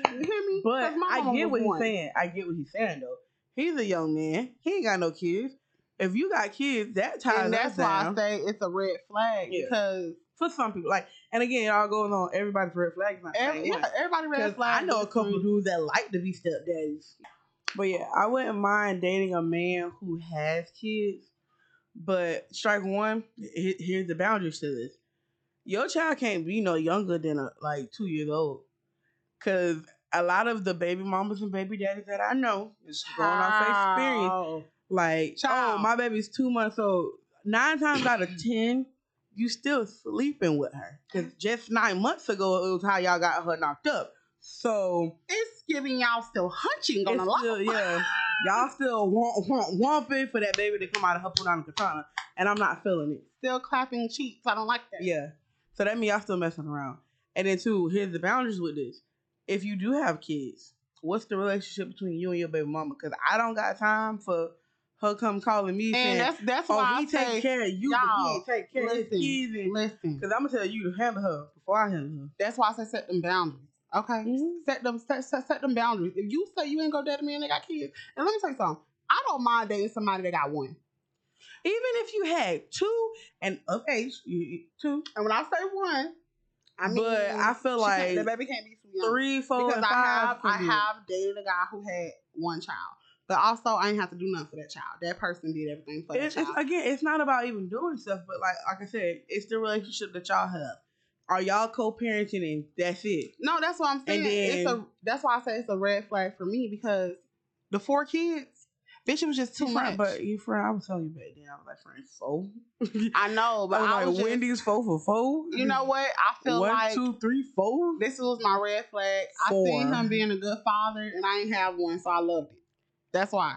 You hear me? But I get what he's one. saying. I get what he's saying though. He's a young man. He ain't got no kids. If you got kids, that ties and that's why I say it's a red flag Yeah. because for some people. Like, and again, y'all going on everybody's red flags. Not Every, yeah, everybody red flag. I know a couple dudes that like to be stepdaddies. But yeah, I wouldn't mind dating a man who has kids. But strike one, here's the boundaries to this. Your child can't be no younger than a, like two years old. Cause a lot of the baby mamas and baby daddies that I know is going off experience. Like, oh, Child. oh, my baby's two months old. Nine times out of ten, you still sleeping with her. Cause just nine months ago, it was how y'all got her knocked up. So It's giving y'all still hunching on law. still, yeah, y'all still want, want, wamping for that baby to come out of her punana katana, and I'm not feeling it. Still clapping cheeks. I don't like that. Yeah, so that means y'all still messing around. And then two, here's the boundaries with this. If you do have kids, what's the relationship between you and your baby mama? Because I don't got time for her come calling me saying, And that's that's "Oh, why he I say, take care of you, but he ain't take care of his listen, kids." listen. Because I'm gonna tell you to handle her before I handle her. That's why I say set them boundaries. Okay. Mhm. Set them set, set, set them boundaries. If you say you ain't gonna date a man that got kids, and let me tell you something, I don't mind dating somebody that got one. Even if you had two and of age, two, And when I say one, I mean But I feel like the baby can't be young. three, four, because I five. have I can do it. have dated a guy who had one child, but also I didn't have to do nothing for that child. That person did everything for It- that it's, child. again, it's not about even doing stuff, but like like I said, it's the relationship that y'all have. Are y'all co-parenting and that's it? No, that's what I'm saying. And it's a that's why I say it's a red flag for me because the four kids, bitch, it was just too You much. friend- But you friend, I was telling you back then, I was like friend four. I know, but I was I like was just- Wendy's four for four. you know what? I feel One, like two, three, four. this was my red flag. I seen him being a good father, and I ain't have one, so I loved it. That's why.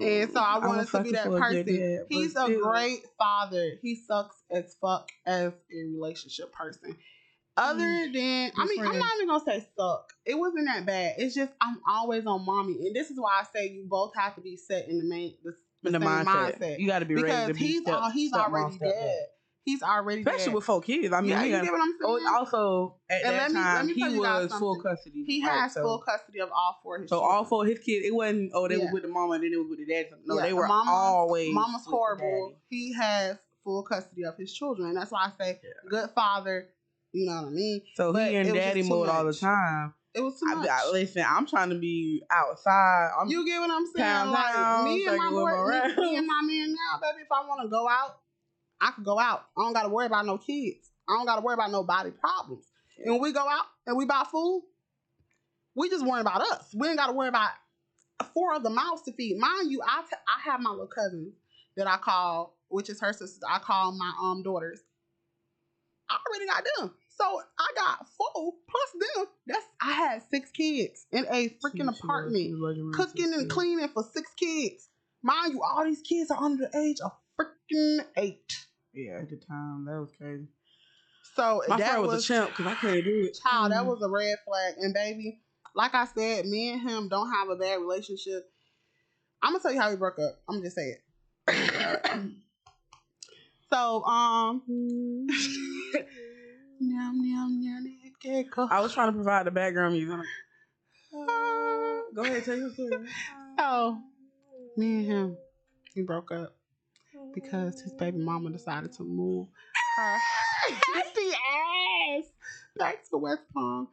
And so I I'm wanted to be that for a good person. dad, but He's a great father. He sucks as fuck as a relationship person. Other Mm. than, I mean, I'm not even gonna say suck. It wasn't that bad. It's just I'm always on mommy, and this is why I say you both have to be set in the main the, the in the mindset. mindset. You got to be ready because to be he's step, all, he's step already step dead. He's already Especially dead. with four kids. I mean, yeah, you got, get what I'm saying. oh, also at And that let me- let time he was full custody. he right? has So- full custody of all four. Of his So children. all four of his kids, it wasn't oh they Yeah. was with the mama and then it was with the dad. No, Yeah, they were mama- always Mama's horrible. He has full custody of his children. And that's why I say Yeah. good father. You know what I mean? So But he in it was just daddy mode all the time. It was too I, much. I- listen, I'm trying to be outside. I'm you get what I'm saying? Pound like me and my me, me and my man now, baby. If I want to go out, I can go out. I don't got to worry about no kids. I don't got to worry about no body problems. And when we go out and we buy food, we just worry about us. We ain't got to worry about four other mouths to feed. Mind you, I t- I have my little cousin that I call, which is her sister. I call my um daughters. I already got them. So I got four plus them. That's I had six kids in a freaking apartment cooking and cleaning for six kids. Mind you, all these kids are under the age of freaking eight. Yeah, at the time that was crazy. So My that friend was, was a champ because I can't do it. child. That Mm. was a red flag. And baby, like I said, me and him don't have a bad relationship. I'm gonna tell you how we broke up. I'm gonna just say it. so um, I was trying to provide the background music. I'm Go ahead, tell your story. Oh, me and him, we broke up because his baby mama decided to move her happy ass back to West Palm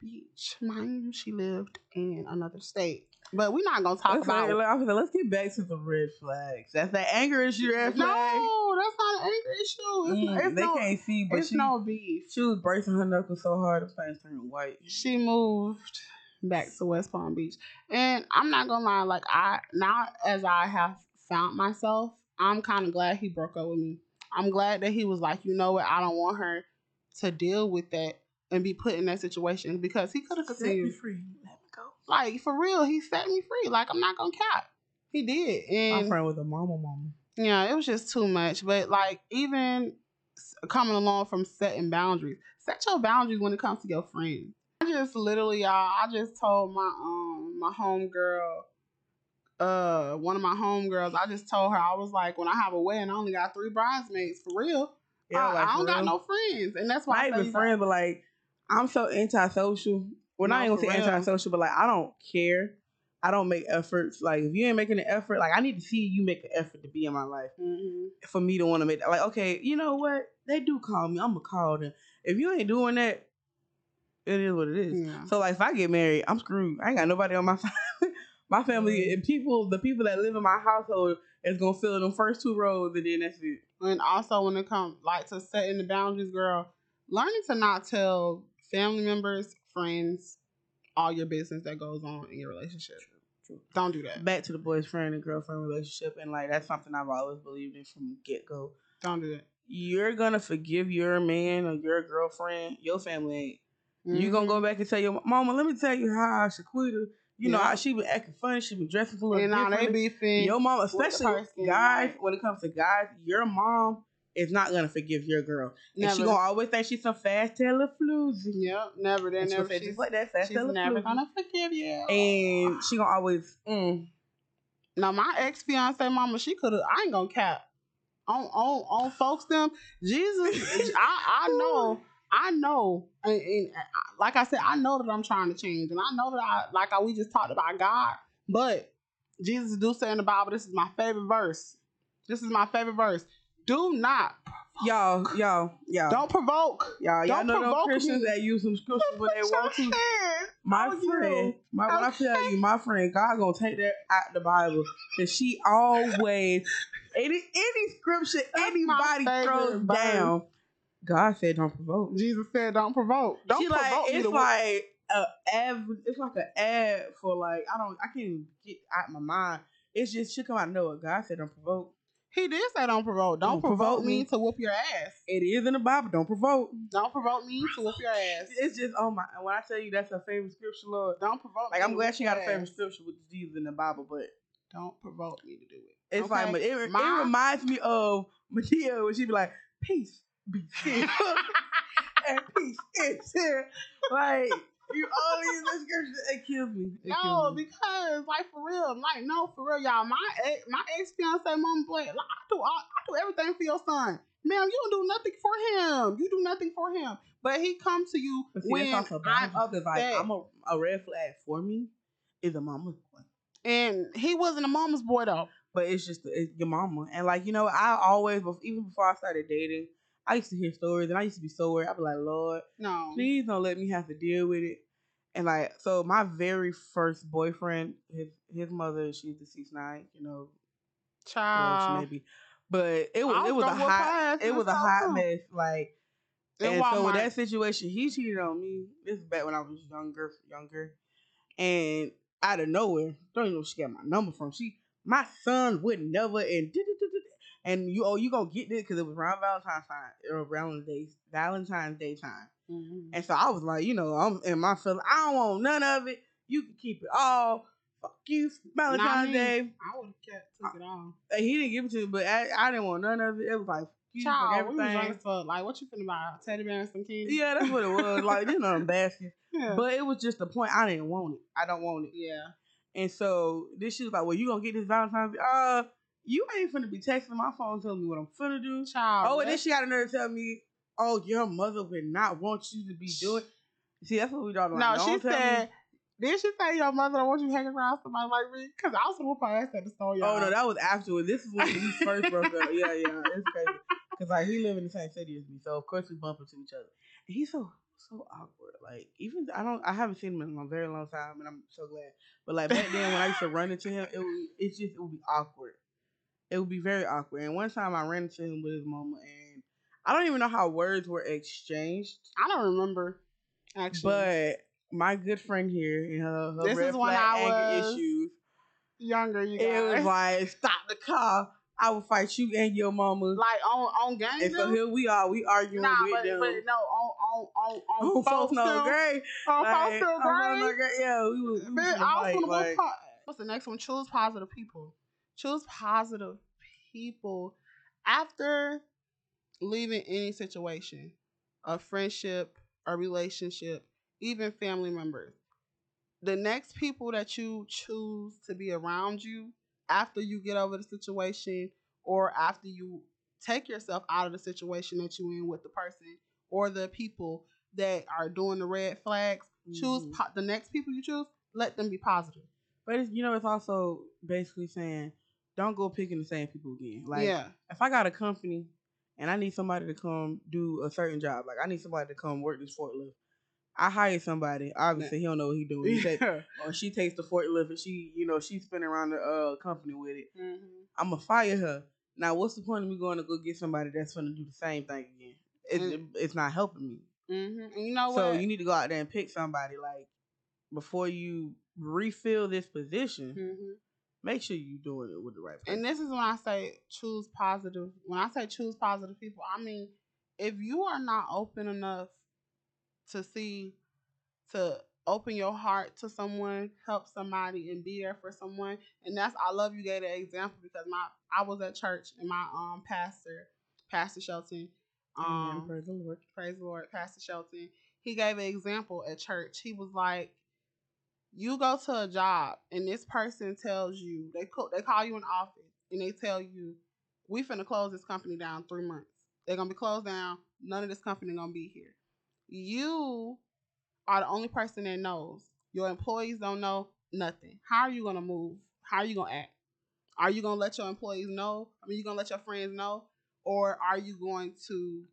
Beach. Mind you, she lived in another state. But we're not gonna talk Let's, about. like, let's, let's get back to the red flags. That's that anger issue red flag. No, that's not an anger issue. It's, Mm, it's they no, can't see, but it's she, no beef. she was bracing her knuckles so hard, the face turned white. she moved back to West Palm Beach. And I'm not gonna lie, like I now as I have found myself, I'm kind of glad he broke up with me. I'm glad that he was like, you know what, I don't want her to deal with that and be put in that situation because he could have Set me continued. free. Let me go. Like for real, he set me free. Like I'm not gonna cap. He did. My And friend was a mama mama. yeah, it was just too much. But like even coming along from setting boundaries, set your boundaries when it comes to your friends. I just literally, y'all, I just told my um my homegirl, uh, one of my homegirls, I just told her I was like, when I have a wedding, I only got three bridesmaids for real. I, like, I don't got real. no friends, and that's why Not I even friends, but like I'm so antisocial. Well, not No, even gonna say real. antisocial, but like I don't care I don't make efforts. Like if you ain't making an effort, like I need to see you make an effort to be in my life Mm-hmm. for me to want to make that. Like okay, you know what? They do call me. I'm gonna call them. If you ain't doing that, it is what it is. Yeah. So like if I get married, I'm screwed. I ain't got nobody on my family. my family Mhm. and people, the people that live in my household is gonna fill them first two rows and then that's it. And also when it comes like to setting the boundaries, girl, learning to not tell family members, friends, all your business that goes on in your relationship. Don't do that. Back to the boyfriend and girlfriend relationship, and like that's something I've always believed in from get go. Don't do that. You're gonna forgive your man or your girlfriend. Your family ain't. You mm-hmm. gonna go back and tell your mama. Let me tell you how Shaquita. You know Yeah. how she been acting funny. She been dressing a little and now they beefing. Your mom, especially guys, when it comes to guys, your mom is not gonna forgive your girl. And she gonna always think she's some fast tailor floozy. Yep, never. They're never. say She's, just like that, fast she's never floozy. gonna forgive you. And she gonna always, mm, Now my ex fiance mama, she could have. I ain't gonna cap on on on folks them. Jesus, I I know, I know, and, and uh, like I said, I know that I'm trying to change, and I know that I like I, we just talked about God, but Jesus do say in the Bible, this is my favorite verse. This is my favorite verse. Do not, y'all, y'all, y'all, don't provoke. y'all, y'all don't know provoke Christians me. that use some scriptures when they want to. My you. friend, my when I tell you, my friend, God gonna take that out the Bible because she always any any scripture That's anybody throws verse. down. God said, "Don't provoke." Jesus said, "Don't provoke. Don't she provoke like me it's like a ad, it's like an ad for like I don't I can't even get out my mind. It's just she come out of nowhere. God said, "Don't provoke." He did say don't provoke. Don't, Don't provoke, provoke me me. to whoop your ass. It is in the Bible. Don't provoke. Don't provoke me to whoop your ass. It's just oh my! When I tell you that's her favorite scripture, Lord. Don't provoke. Like I'm glad she got a favorite scripture with Jesus in the Bible, but Don't provoke me to do it. It's Okay. like, but it, it My- reminds me of Madea when she'd be like, "Peace be still, and peace is here." Like you all these scriptures, it kills me. It No, kills me. because like for real, like no, for real, y'all. My ex, my ex fiance, mom, boy, like, I do, I, I do everything for your son, ma'am. You don't do nothing for him. You do nothing for him, but he come to you see, when I'm because like. I'm a, a red flag for me is a mama's boy. and he wasn't a mama's boy though. But it's just it's your mama, and like you know, I always even before I started dating, I used to hear stories, and I used to be so worried. I'd be like, Lord, No, please don't let me have to deal with it. And like, so my very first boyfriend, his his mother, she's deceased now, you know, child. maybe. but it was it was a gonna whoop her hot it was a hot mess. Like, and so with that situation, he cheated on me. This is back when I was younger, younger, and out of nowhere, don't even know where she got my number from. She, my son would never and and you oh you gonna get this because it was around Valentine's time or around the days Valentine's Day time. Mhm. And so I was like, you know, I'm in my feeling. I don't want none of it. You can keep it all. Fuck you, Valentine's. Day. I would have kept took it off. And he didn't give it to me, but I, I didn't want none of it. It was like, you Child, we was everything. young as. Like, what you finna buy? A teddy bear and some candy? Yeah, that's what it was. Like, you know, basket. yeah. But it was just the point. I didn't want it. I don't want it. yeah. And so this shit was like, well, you gonna get this Valentine's Day? Uh, you ain't finna be texting my phone telling me what I'm finna do. Child. Oh, and then she got a nerve to tell me, oh, your mother would not want you to be doing. See, that's what we talking No, about. she Don't said. Did she say your mother don't want you hanging around somebody like me? Because I was whoop her ass at the store, y'all. Oh no, that was afterwards. This is when we first broke up. Yeah, yeah, it's crazy. Cause like he live in the same city as me, so of course we bump into each other. And he's so so awkward. Like even I don't I haven't seen him in a very long time, and I'm so glad. But like back then when I used to run into him, it would it's just it would be awkward. It would be very awkward. And one time I ran into him with his mama, and I don't even know how words were exchanged, I don't remember. Actually, but my good friend here, you know, her This is when I was issues. younger, you guys. It was like, stop the car. I will fight you and your mama. like on on game. and so here we are. We arguing Nah, with but, them. but no, on on on on, Oh, folks Still- great. On Like, folks still folks know great. great. Yeah, we was, we was Man, in a I was fight, like, What's the next one? Choose positive people. Choose positive people after leaving any situation, a friendship, a relationship, even family members. The next people that you choose to be around you after you get over the situation or after you take yourself out of the situation that you're in with the person or the people that are doing the red flags, choose Mhm. po- the next people you choose, let them be positive. But it's, you know, it's also basically saying don't go picking the same people again. Like, yeah. if I got a company and I need somebody to come do a certain job, like I need somebody to come work this forklift. I hire somebody. Obviously, he don't know what he doing. He take, or she takes the forklift and she, you know, she's spinning around the uh, company with it. Mhm. I'm gonna fire her. Now, what's the point of me going to go get somebody that's gonna do the same thing again? It, Mm. it- it's not helping me. Mhm. And you know So what? you need to go out there and pick somebody. Like before you refill this position, Mhm. Make sure you doing it with the right person. And this is when I say choose positive. When I say choose positive people, I mean if you are not open enough to see, to open your heart to someone, help somebody, and be there for someone, and that's I love you gave the example because my I was at church and my um pastor, Pastor Shelton, Amen. um, Praise the Lord. praise the Lord, Pastor Shelton, he gave an example at church. He was like, you go to a job and this person tells you they call, they call you in office and they tell you we finna close this company down three months. They're gonna be closed down. None of this company gonna be here. You are the only person that knows. Your employees don't know nothing. How are you gonna move? How are you gonna act? Are you gonna let your employees know? I mean, you gonna let your friends know, or are you going to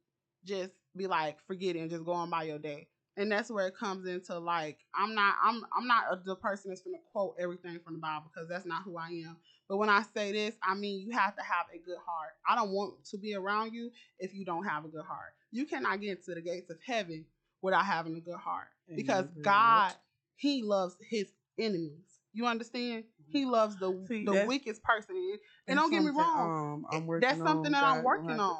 just be like, forget it and just go on by your day? And that's where it comes into like, I'm not, I'm, I'm not a, the person that's gonna quote everything from the Bible because that's not who I am. But when I say this, I mean you have to have a good heart. I don't want to be around you if you don't have a good heart. You cannot get into the gates of heaven without having a good heart because Amen. Very God. He loves His enemies. You understand? He loves the See, the weakest person. And, That's don't get me wrong, Um, I'm working that's something on. that I'm working on.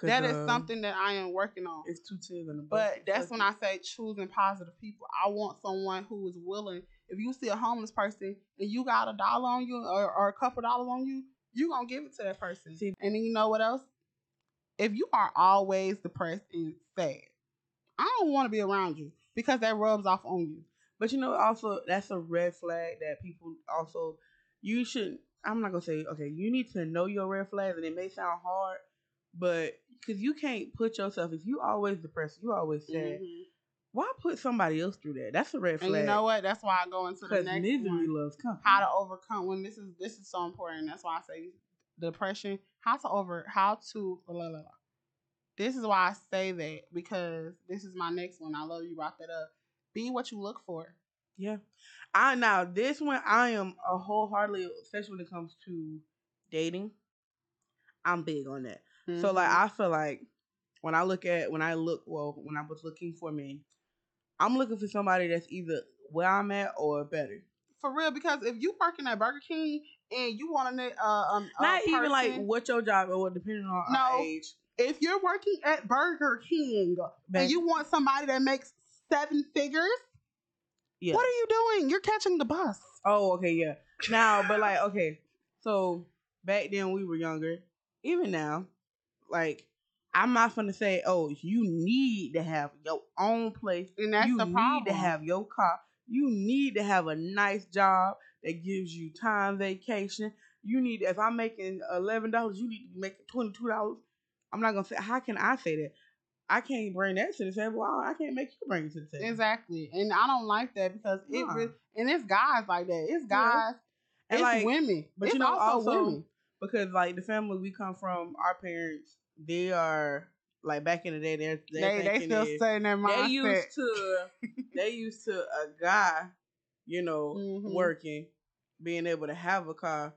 Forgive me. 'Cause, that is uh, something that I am working on. It's two in the But that's when I say choosing positive people. I want someone who is willing. If you see a homeless person and you got a dollar on you or, or a couple dollars on you, you gonna give it to that person. See- and then you know what else? If you are always depressed and sad, I don't want to be around you because that rubs off on you. But you know, also that's a red flag that people also you should. I'm not gonna say okay. You need to know your red flags, and it may sound hard, but because you can't put yourself if you always depressed, you always sad. Mhm. Why put somebody else through that? That's a red And flag. you know what? That's why I go into the next misery one. loves company. how to overcome when this is this is so important. That's why I say depression. How to over how to la, la, la. This is why I say that because this is my next one. I love you brought that up. Be what you look for. Yeah. I now this one I am a wholeheartedly, especially when it comes to dating. I'm big on that. So like Mhm. I feel like when I look at when I look well when I was looking for me, I'm looking for somebody that's either where I'm at or better. for real because if you working at Burger King and you want to uh um a Not even like what your job or what depending on No. our age. if you're working at Burger King and you want somebody that makes seven figures, yeah. what are you doing? You're catching the bus. Oh, okay, yeah. Now, but like, okay, so back then we were younger. Even now, like, I'm not gonna say, oh, you need to have your own place. And that's you the problem. You need to have your car. You need to have a nice job that gives you time vacation. You need if I'm making eleven dollars, you need to be making twenty two dollars. I'm not gonna say how can I say that? I can't bring that to the table. I can't make you bring it to the table. Exactly. And I don't like that because it really, and it's guys like that. It's Yeah. guys. And it's like, women. but it's you know, also, also- women. because like the family we come from, our parents, they are like back in the day, they're They they're they thinking still saying that they mindset. used to they used to a guy, you know, Mhm. working, being able to have a car,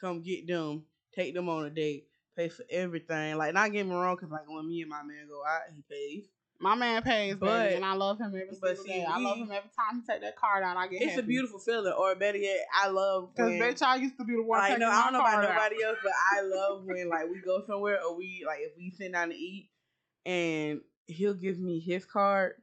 come get them, take them on a date, pay for everything. Like not get me wrong, because like when me and my man go out, he pays. My man pays, But- baby, and I love him every but single see, day. I love him every time he take that card out. I get It's a beautiful feeling, or better yet, I love Cause when. bitch, I used to be the one. Like no, I don't know about out. nobody else, but I love when like we go somewhere or we like if we sit down to eat and he'll give me his card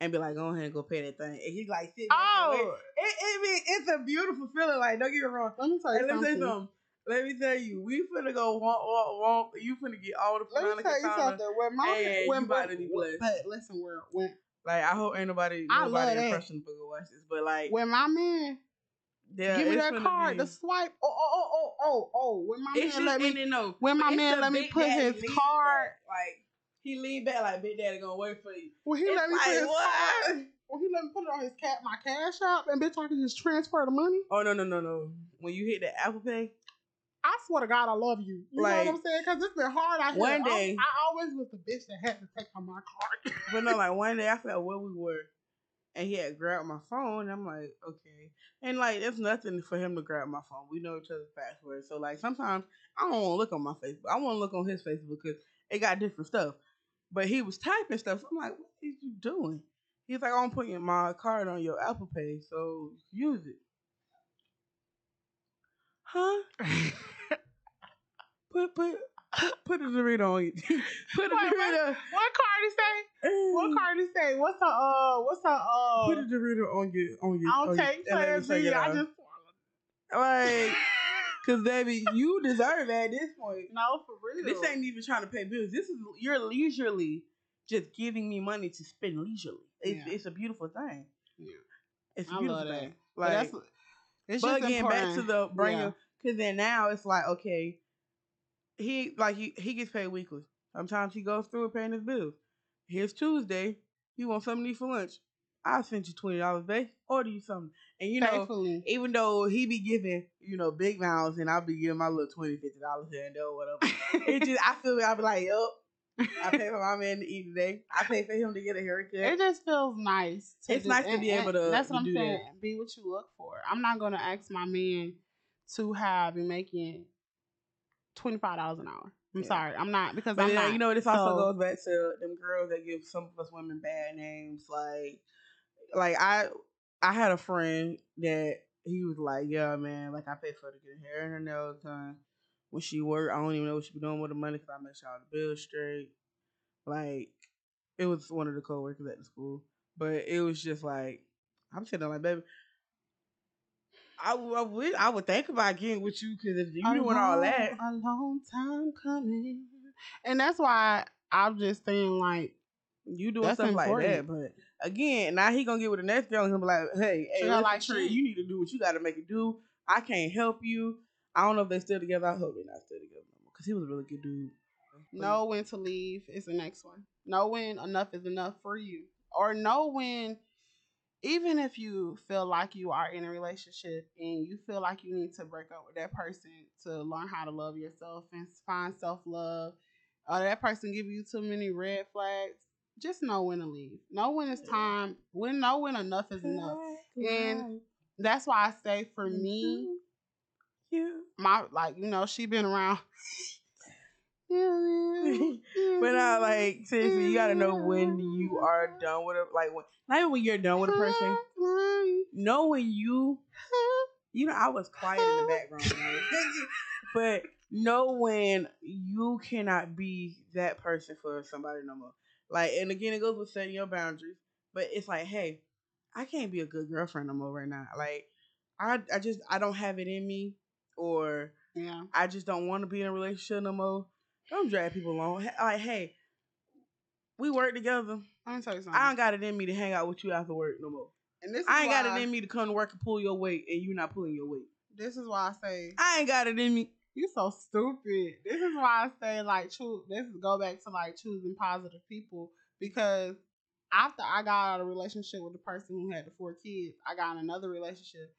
and be like, go ahead and go pay that thing. And he's like, sit back and wait. Oh, it, it, mean, it's a beautiful feeling. Like, don't get me wrong. let me tell you let me say something. something. Let me tell you, we finna go womp womp womp. You finna get all the Let me tell you something. When my and when you about to be blessed. but listen, where when Like, I hope ain't nobody I nobody that. impressionable go watch this, but like, when my man yeah, give me that card, be- the swipe. Oh oh oh oh oh oh. When my It's man let me no. when my man let me put his card. back. Like he lean back like Big Daddy gonna wait for you. When he It's let me put his what? card. Or he let me put it on his cat my cash app and bitch I can just transfer the money. Oh no no no no! When you hit the Apple Pay, I swear to God, I love you. You Like, know what I'm saying? Because it's been hard out here. one day- I, always was the bitch that had to take on my card. but no, like one day I felt where we were, and he had grabbed my phone. And I'm like, okay, and like it's nothing for him to grab my phone. We know each other's passwords, so like sometimes I don't want to look on my Facebook. I want to look on his Facebook because it got different stuff. But he was typing stuff. So I'm like, what is you doing? He's like, I'm putting my card on your Apple Pay, so use it. Huh? Put put put, a Dorito on you. put a Wait, what? Dorito. what card he say? What card he say? What's her uh what's her uh Put a Dorito on your on your. I don't take and let me plans suck me. it I just like, cause baby, you deserve it at this point. No, for real. This ain't even trying to pay bills. This is you're leisurely just giving me money to spend leisurely. It's Yeah. it's a beautiful thing. Yeah. It's a I beautiful thing. But Like, that's it's but just again, back to the bring Yeah. because then now it's like okay, he like he he gets paid weekly. Sometimes he goes through and paying his bills. Here's Tuesday. You want something to eat for lunch? I sent you twenty dollars, babe. Order you something, and you know even though he be giving, you know, big amounts and I'll be giving my little 20 dollars here and there or whatever. it just I feel I'll be like, yup. I pay for my man to eat today. I pay for him to get a haircut. It just feels nice. It's nice to and- be able to- That's to what I'm saying. that. Be what you look for. I'm not gonna ask my man to have been making twenty five dollars an hour. I'm Yeah. sorry, I'm not because but I'm not. you know, this also So- goes back to them girls that give some of us women bad names. Like, like I, I had a friend that he was like, yeah, man, like I pay for her to get her hair and her nails done. When she work, I don't even know what she be doing with the money because I make sure all the bills straight. Like, it was one of the coworkers at the school, but it was just like, I'm sitting there like, baby. I, would- I would I would think about getting with you because if you a doing all that, a long time coming, and that's why I'm just saying like You doing That's stuff like that, but again, now he gonna get with the next girl and be like, "Hey, hey, listen, like Tree, you need to do what you got to make it do. I can't help you. I don't know if they still together. I hope they're not still together no more because he was a really good dude. know when to leave is the next one. Know when enough is enough for you, or know when, even if you feel like you are in a relationship and you feel like you need to break up with that person to learn how to love yourself and find self love, or that person give you too many red flags, just know when to leave. Know when it's time. When know when enough is enough. And That's why I say for me, mm-hmm. you. my like you know she been around. But I like seriously, you gotta know when you are done with it. Like when, not even when you're done with a person. Know when you, you know, I was quiet in the background, when I was thinking, but know when you cannot be that person for somebody no more. Like, and again, it goes with setting your boundaries. But it's like, hey, I can't be a good girlfriend no more right now. Like, I, I just, I don't have it in me, or Yeah. I just don't want to be in a relationship no more. Don't drag people along. Like, hey, we work together. Me tell you something. I don't got it in me to hang out with you after work no more. and this is I ain't got it in me to come to work and pull your weight, and you not pulling your weight. This is why I say I ain't got it in me. You're so stupid. This is why I say like choose. This is go back to like choosing positive people because after I got out of a relationship with the person who had the four kids, I got in another relationship.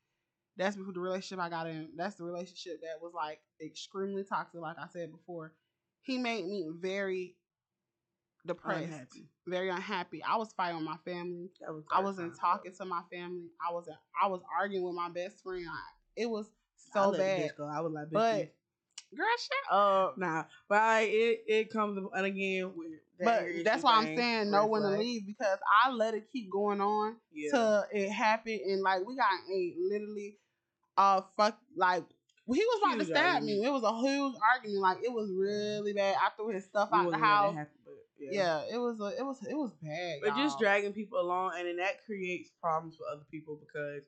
That's the relationship I got in. That's the relationship that was like extremely toxic. Like I said before, he made me very depressed, Unhappy. very unhappy. I was fighting with my family. Was I wasn't talking to my family. I wasn't. I was arguing with my best friend. I, it was so bad. I was like, But bitch, girl, shut up. nah. But I, it it comes and again with that But that's why I'm saying no know when to leave because I let it keep going on Yeah. till it happened and like we got a literally uh fuck like he was about to stab argument. me. It was a huge argument. Like it was really bad. I threw his stuff out the wasn't gonna let house. happen, yeah. Yeah, it was a, it was it was bad. But just y'all. dragging people along, and then that creates problems for other people because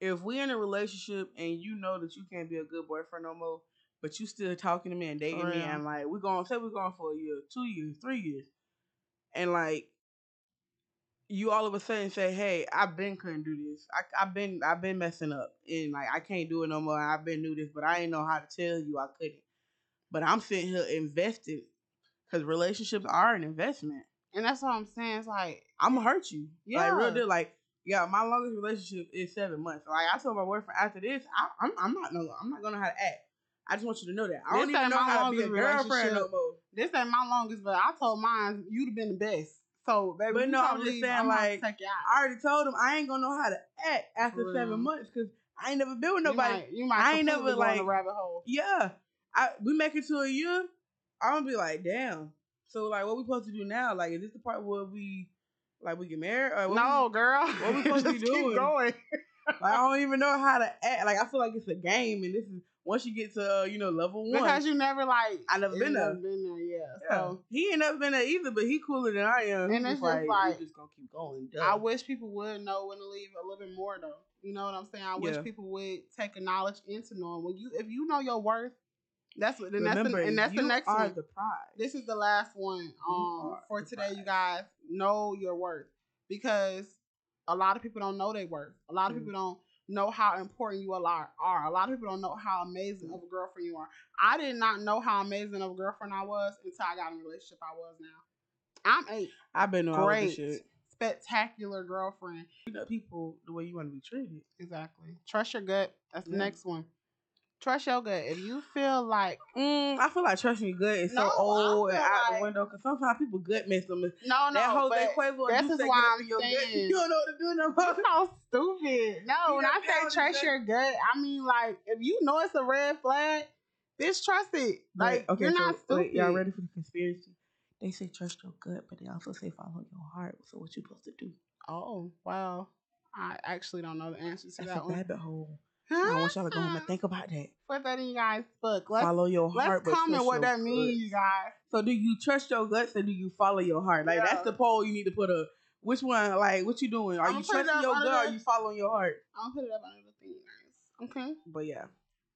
if we're in a relationship and you know that you can't be a good boyfriend no more, but you still talking to me and dating me, and like we're going say we're going for a year, two years, three years, and like you all of a sudden say, "Hey, I've been couldn't do this. I, I've been I've been messing up, and like I can't do it no more. I've been do this, but I ain't know how to tell you I couldn't. But I'm sitting here invested because relationships are an investment. And that's what I'm saying. It's like, I'm gonna hurt you. Yeah. Like real deal. Like yeah, my longest relationship is seven months. Like I told my boyfriend after this, I, I'm I'm not no, I'm not gonna know how to act. I just want you to know that. I This don't even know my how to be a longest girlfriend no more. this ain't my longest, but I told mine you'd have been the best. So, baby, But no, I'm just saying, like, you. I already told him I ain't gonna know how to act after seven months because I ain't never been with You nobody. might, you might I ain't never, like- a rabbit hole. Yeah, I we make it to a year. I'm gonna be like, damn. So like, what we supposed to do now? Like, is this the part where we like we get married? Or No, girl. what we supposed to be Just keep doing? going. like, I don't even know how to act. Like, I feel like it's a game, and this is once you get to uh, you know level one. Because you never like. I never been there. been there, yeah. yeah. So he ain't never been there either, but he cooler than I am. And it's just like- we just gonna keep going. Duh. I wish people would know when to leave a little bit more though. You know what I'm saying? I wish Yeah. people would take a knowledge into knowing when you if you know your worth. That's what. Then that's Remember, the, and that's the next are one. the prize. this is the last one um for today, you guys. Know your worth because a lot of people don't know their worth. A lot of Mm. people don't know how important you a lot are. A lot of people don't know how amazing of a girlfriend you are. I did not know how amazing of a girlfriend I was until I got in a relationship I was now. I'm a I've been on great, shit. spectacular girlfriend. You know people the way you want to be treated. Exactly. Trust your gut. That's the Yeah. next one. Trust your gut. If you feel like Mm, I feel like trust me good is so old and out like- the window because sometimes people gut miss them. no, no, that day Quavo this is why I'm your gut. saying- You don't know what to do no more. It's so stupid. No, You when I say trust your gut, I mean like if you know it's a red flag, bitch, trust it. Like okay, you're so, not stupid. wait, y'all ready for the conspiracy? They say trust your gut, but they also say follow your heart. So what you supposed to do? Oh wow, I actually don't know the answer to That's that a one. rabbit hole. I want y'all to go home and think about that. Put that in you guys' book. Let's follow your let's heart. but comment what that means, you guys. So do you trust your guts or do you follow your heart? Like Yeah. that's the poll you need to put up. Which one? Like what you doing? Are I'ma you trusting your gut or are you following your heart? I'll put it up under the thing, guys. Okay. But yeah.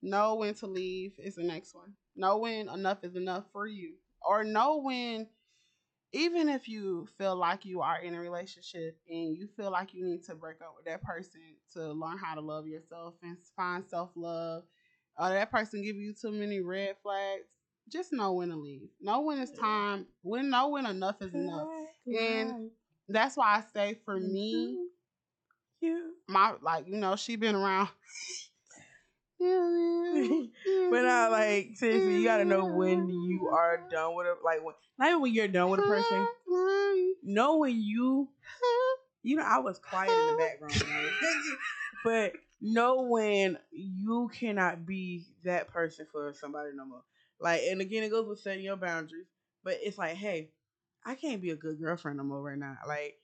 know when to leave is the next one. Know when enough is enough for you. Or know when, even if you feel like you are in a relationship and you feel like you need to break up with that person to learn how to love yourself and find self love, or that person give you too many red flags, just know when to leave. Know when it's time. When know when enough is enough. And That's why I say for me, mm-hmm. you. my like you know she been around. But I like seriously, you gotta know when you are done with it. Like when, not even when you're done with a person. Know when you, you know, I was quiet in the background, when I was thinking, but know when you cannot be that person for somebody no more. Like, and again, it goes with setting your boundaries. But it's like, hey, I can't be a good girlfriend no more right now. Like,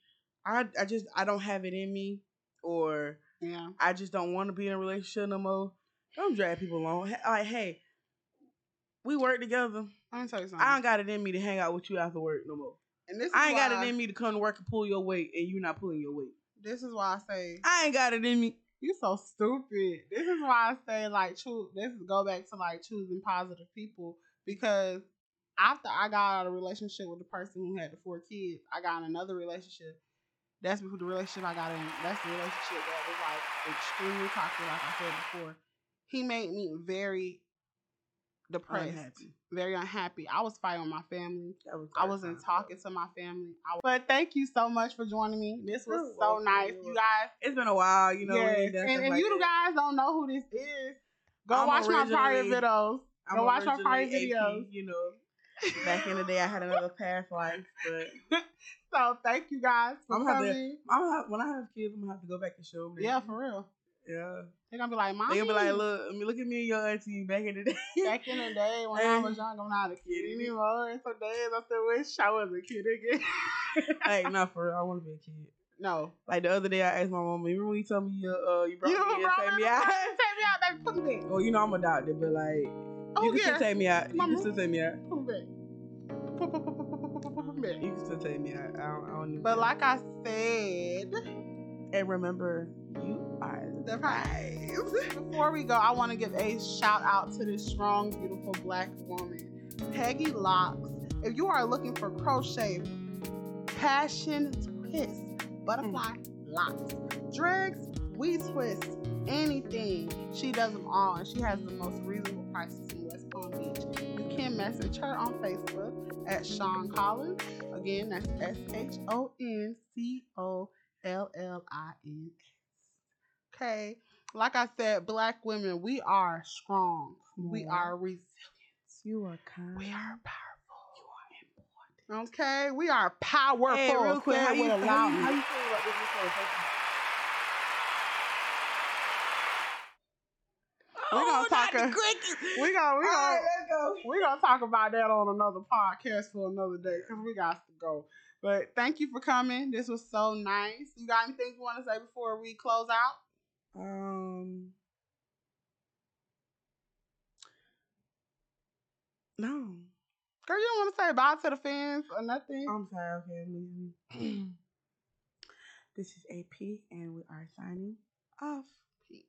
I, I just, I don't have it in me, or Yeah. I just don't want to be in a relationship no more. Don't drag people along. Like, hey, we work together. Me tell you something. I don't got it in me to hang out with you after work no more. and this is I ain't got it in me to come to work and pull your weight, and you not pulling your weight. This is why I say I ain't got it in me. You're so stupid. This is why I say like choose. This is go back to like choosing positive people because after I got out of a relationship with the person who had the four kids, I got in another relationship. That's the relationship I got in. That's the relationship that was like extremely toxic, like I said before. He made me very depressed, Unhappy. very unhappy. I was fighting with my family. Was I wasn't talking to my family. I, but thank you so much for joining me. This was You're so welcome. nice. You guys, It's been a while, you know. yes. And if like you guys don't know who this is, go I'm watch my prior videos. I'm Go watch my prior AP, videos. You know, back in the day, I had another past life, but So thank you guys for I'm gonna have to- coming. I'm have, when I have kids, I'm gonna have to go back and show them. Yeah, for real. Yeah. They're gonna be like, "Mom." They gonna be like, look, I mean, look at me and your auntie back in the day. Back in the day when I was young, I'm not a kid anymore. And some days I still wish I was a kid again. like, not for real. I want to be a kid. no. Like the other day, I asked my mom, remember when you told me you, uh, you brought You me in and take me out? Take me out, baby. Put me back. well, you know I'm adopted, but like, Oh, you can yeah. still take me out. You Mama. can still take me out. Put me back. Put, me back. You can still take me out. I don't, I don't need But like I said, and remember, you the prize. Before we go, I want to give a shout out to this strong, beautiful black woman, Peggy Locks. If you are looking for crochet, passion twist, butterfly mm. locks, dregs, weave twists, anything, she does them all, and she has the most reasonable prices in West Palm Palm Beach. You can message her on Facebook at Shon Collins. Again, that's S H O N C O L L I N S. Okay. Like I said, black women, we are strong. We are resilient. You are kind. We are powerful. You are important. Okay, we are powerful. Hey, real quick, how you, how, you, how you feel about this episode? We gonna Oh, talk a- We gonna we All gonna right, go. we're gonna talk about that on another podcast for another day because we got to go. But thank you for coming. This was so nice. You got anything you want to say before we close out? Um. No. Girl, you don't want to say bye to the fans or nothing? I'm sorry. Okay. this is AP, and we are signing off. Peace.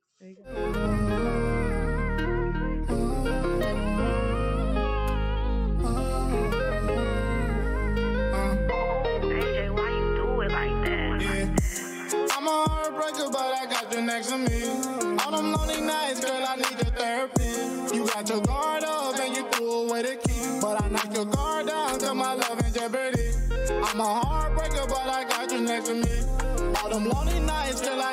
Heartbreaker, but I got you next to me. All them lonely nights, girl, I need your therapy. You got your guard up and you threw away the key. But I knocked your guard down till my love in jeopardy. I'm a heartbreaker, but I got you next to me. All them lonely nights, girl, I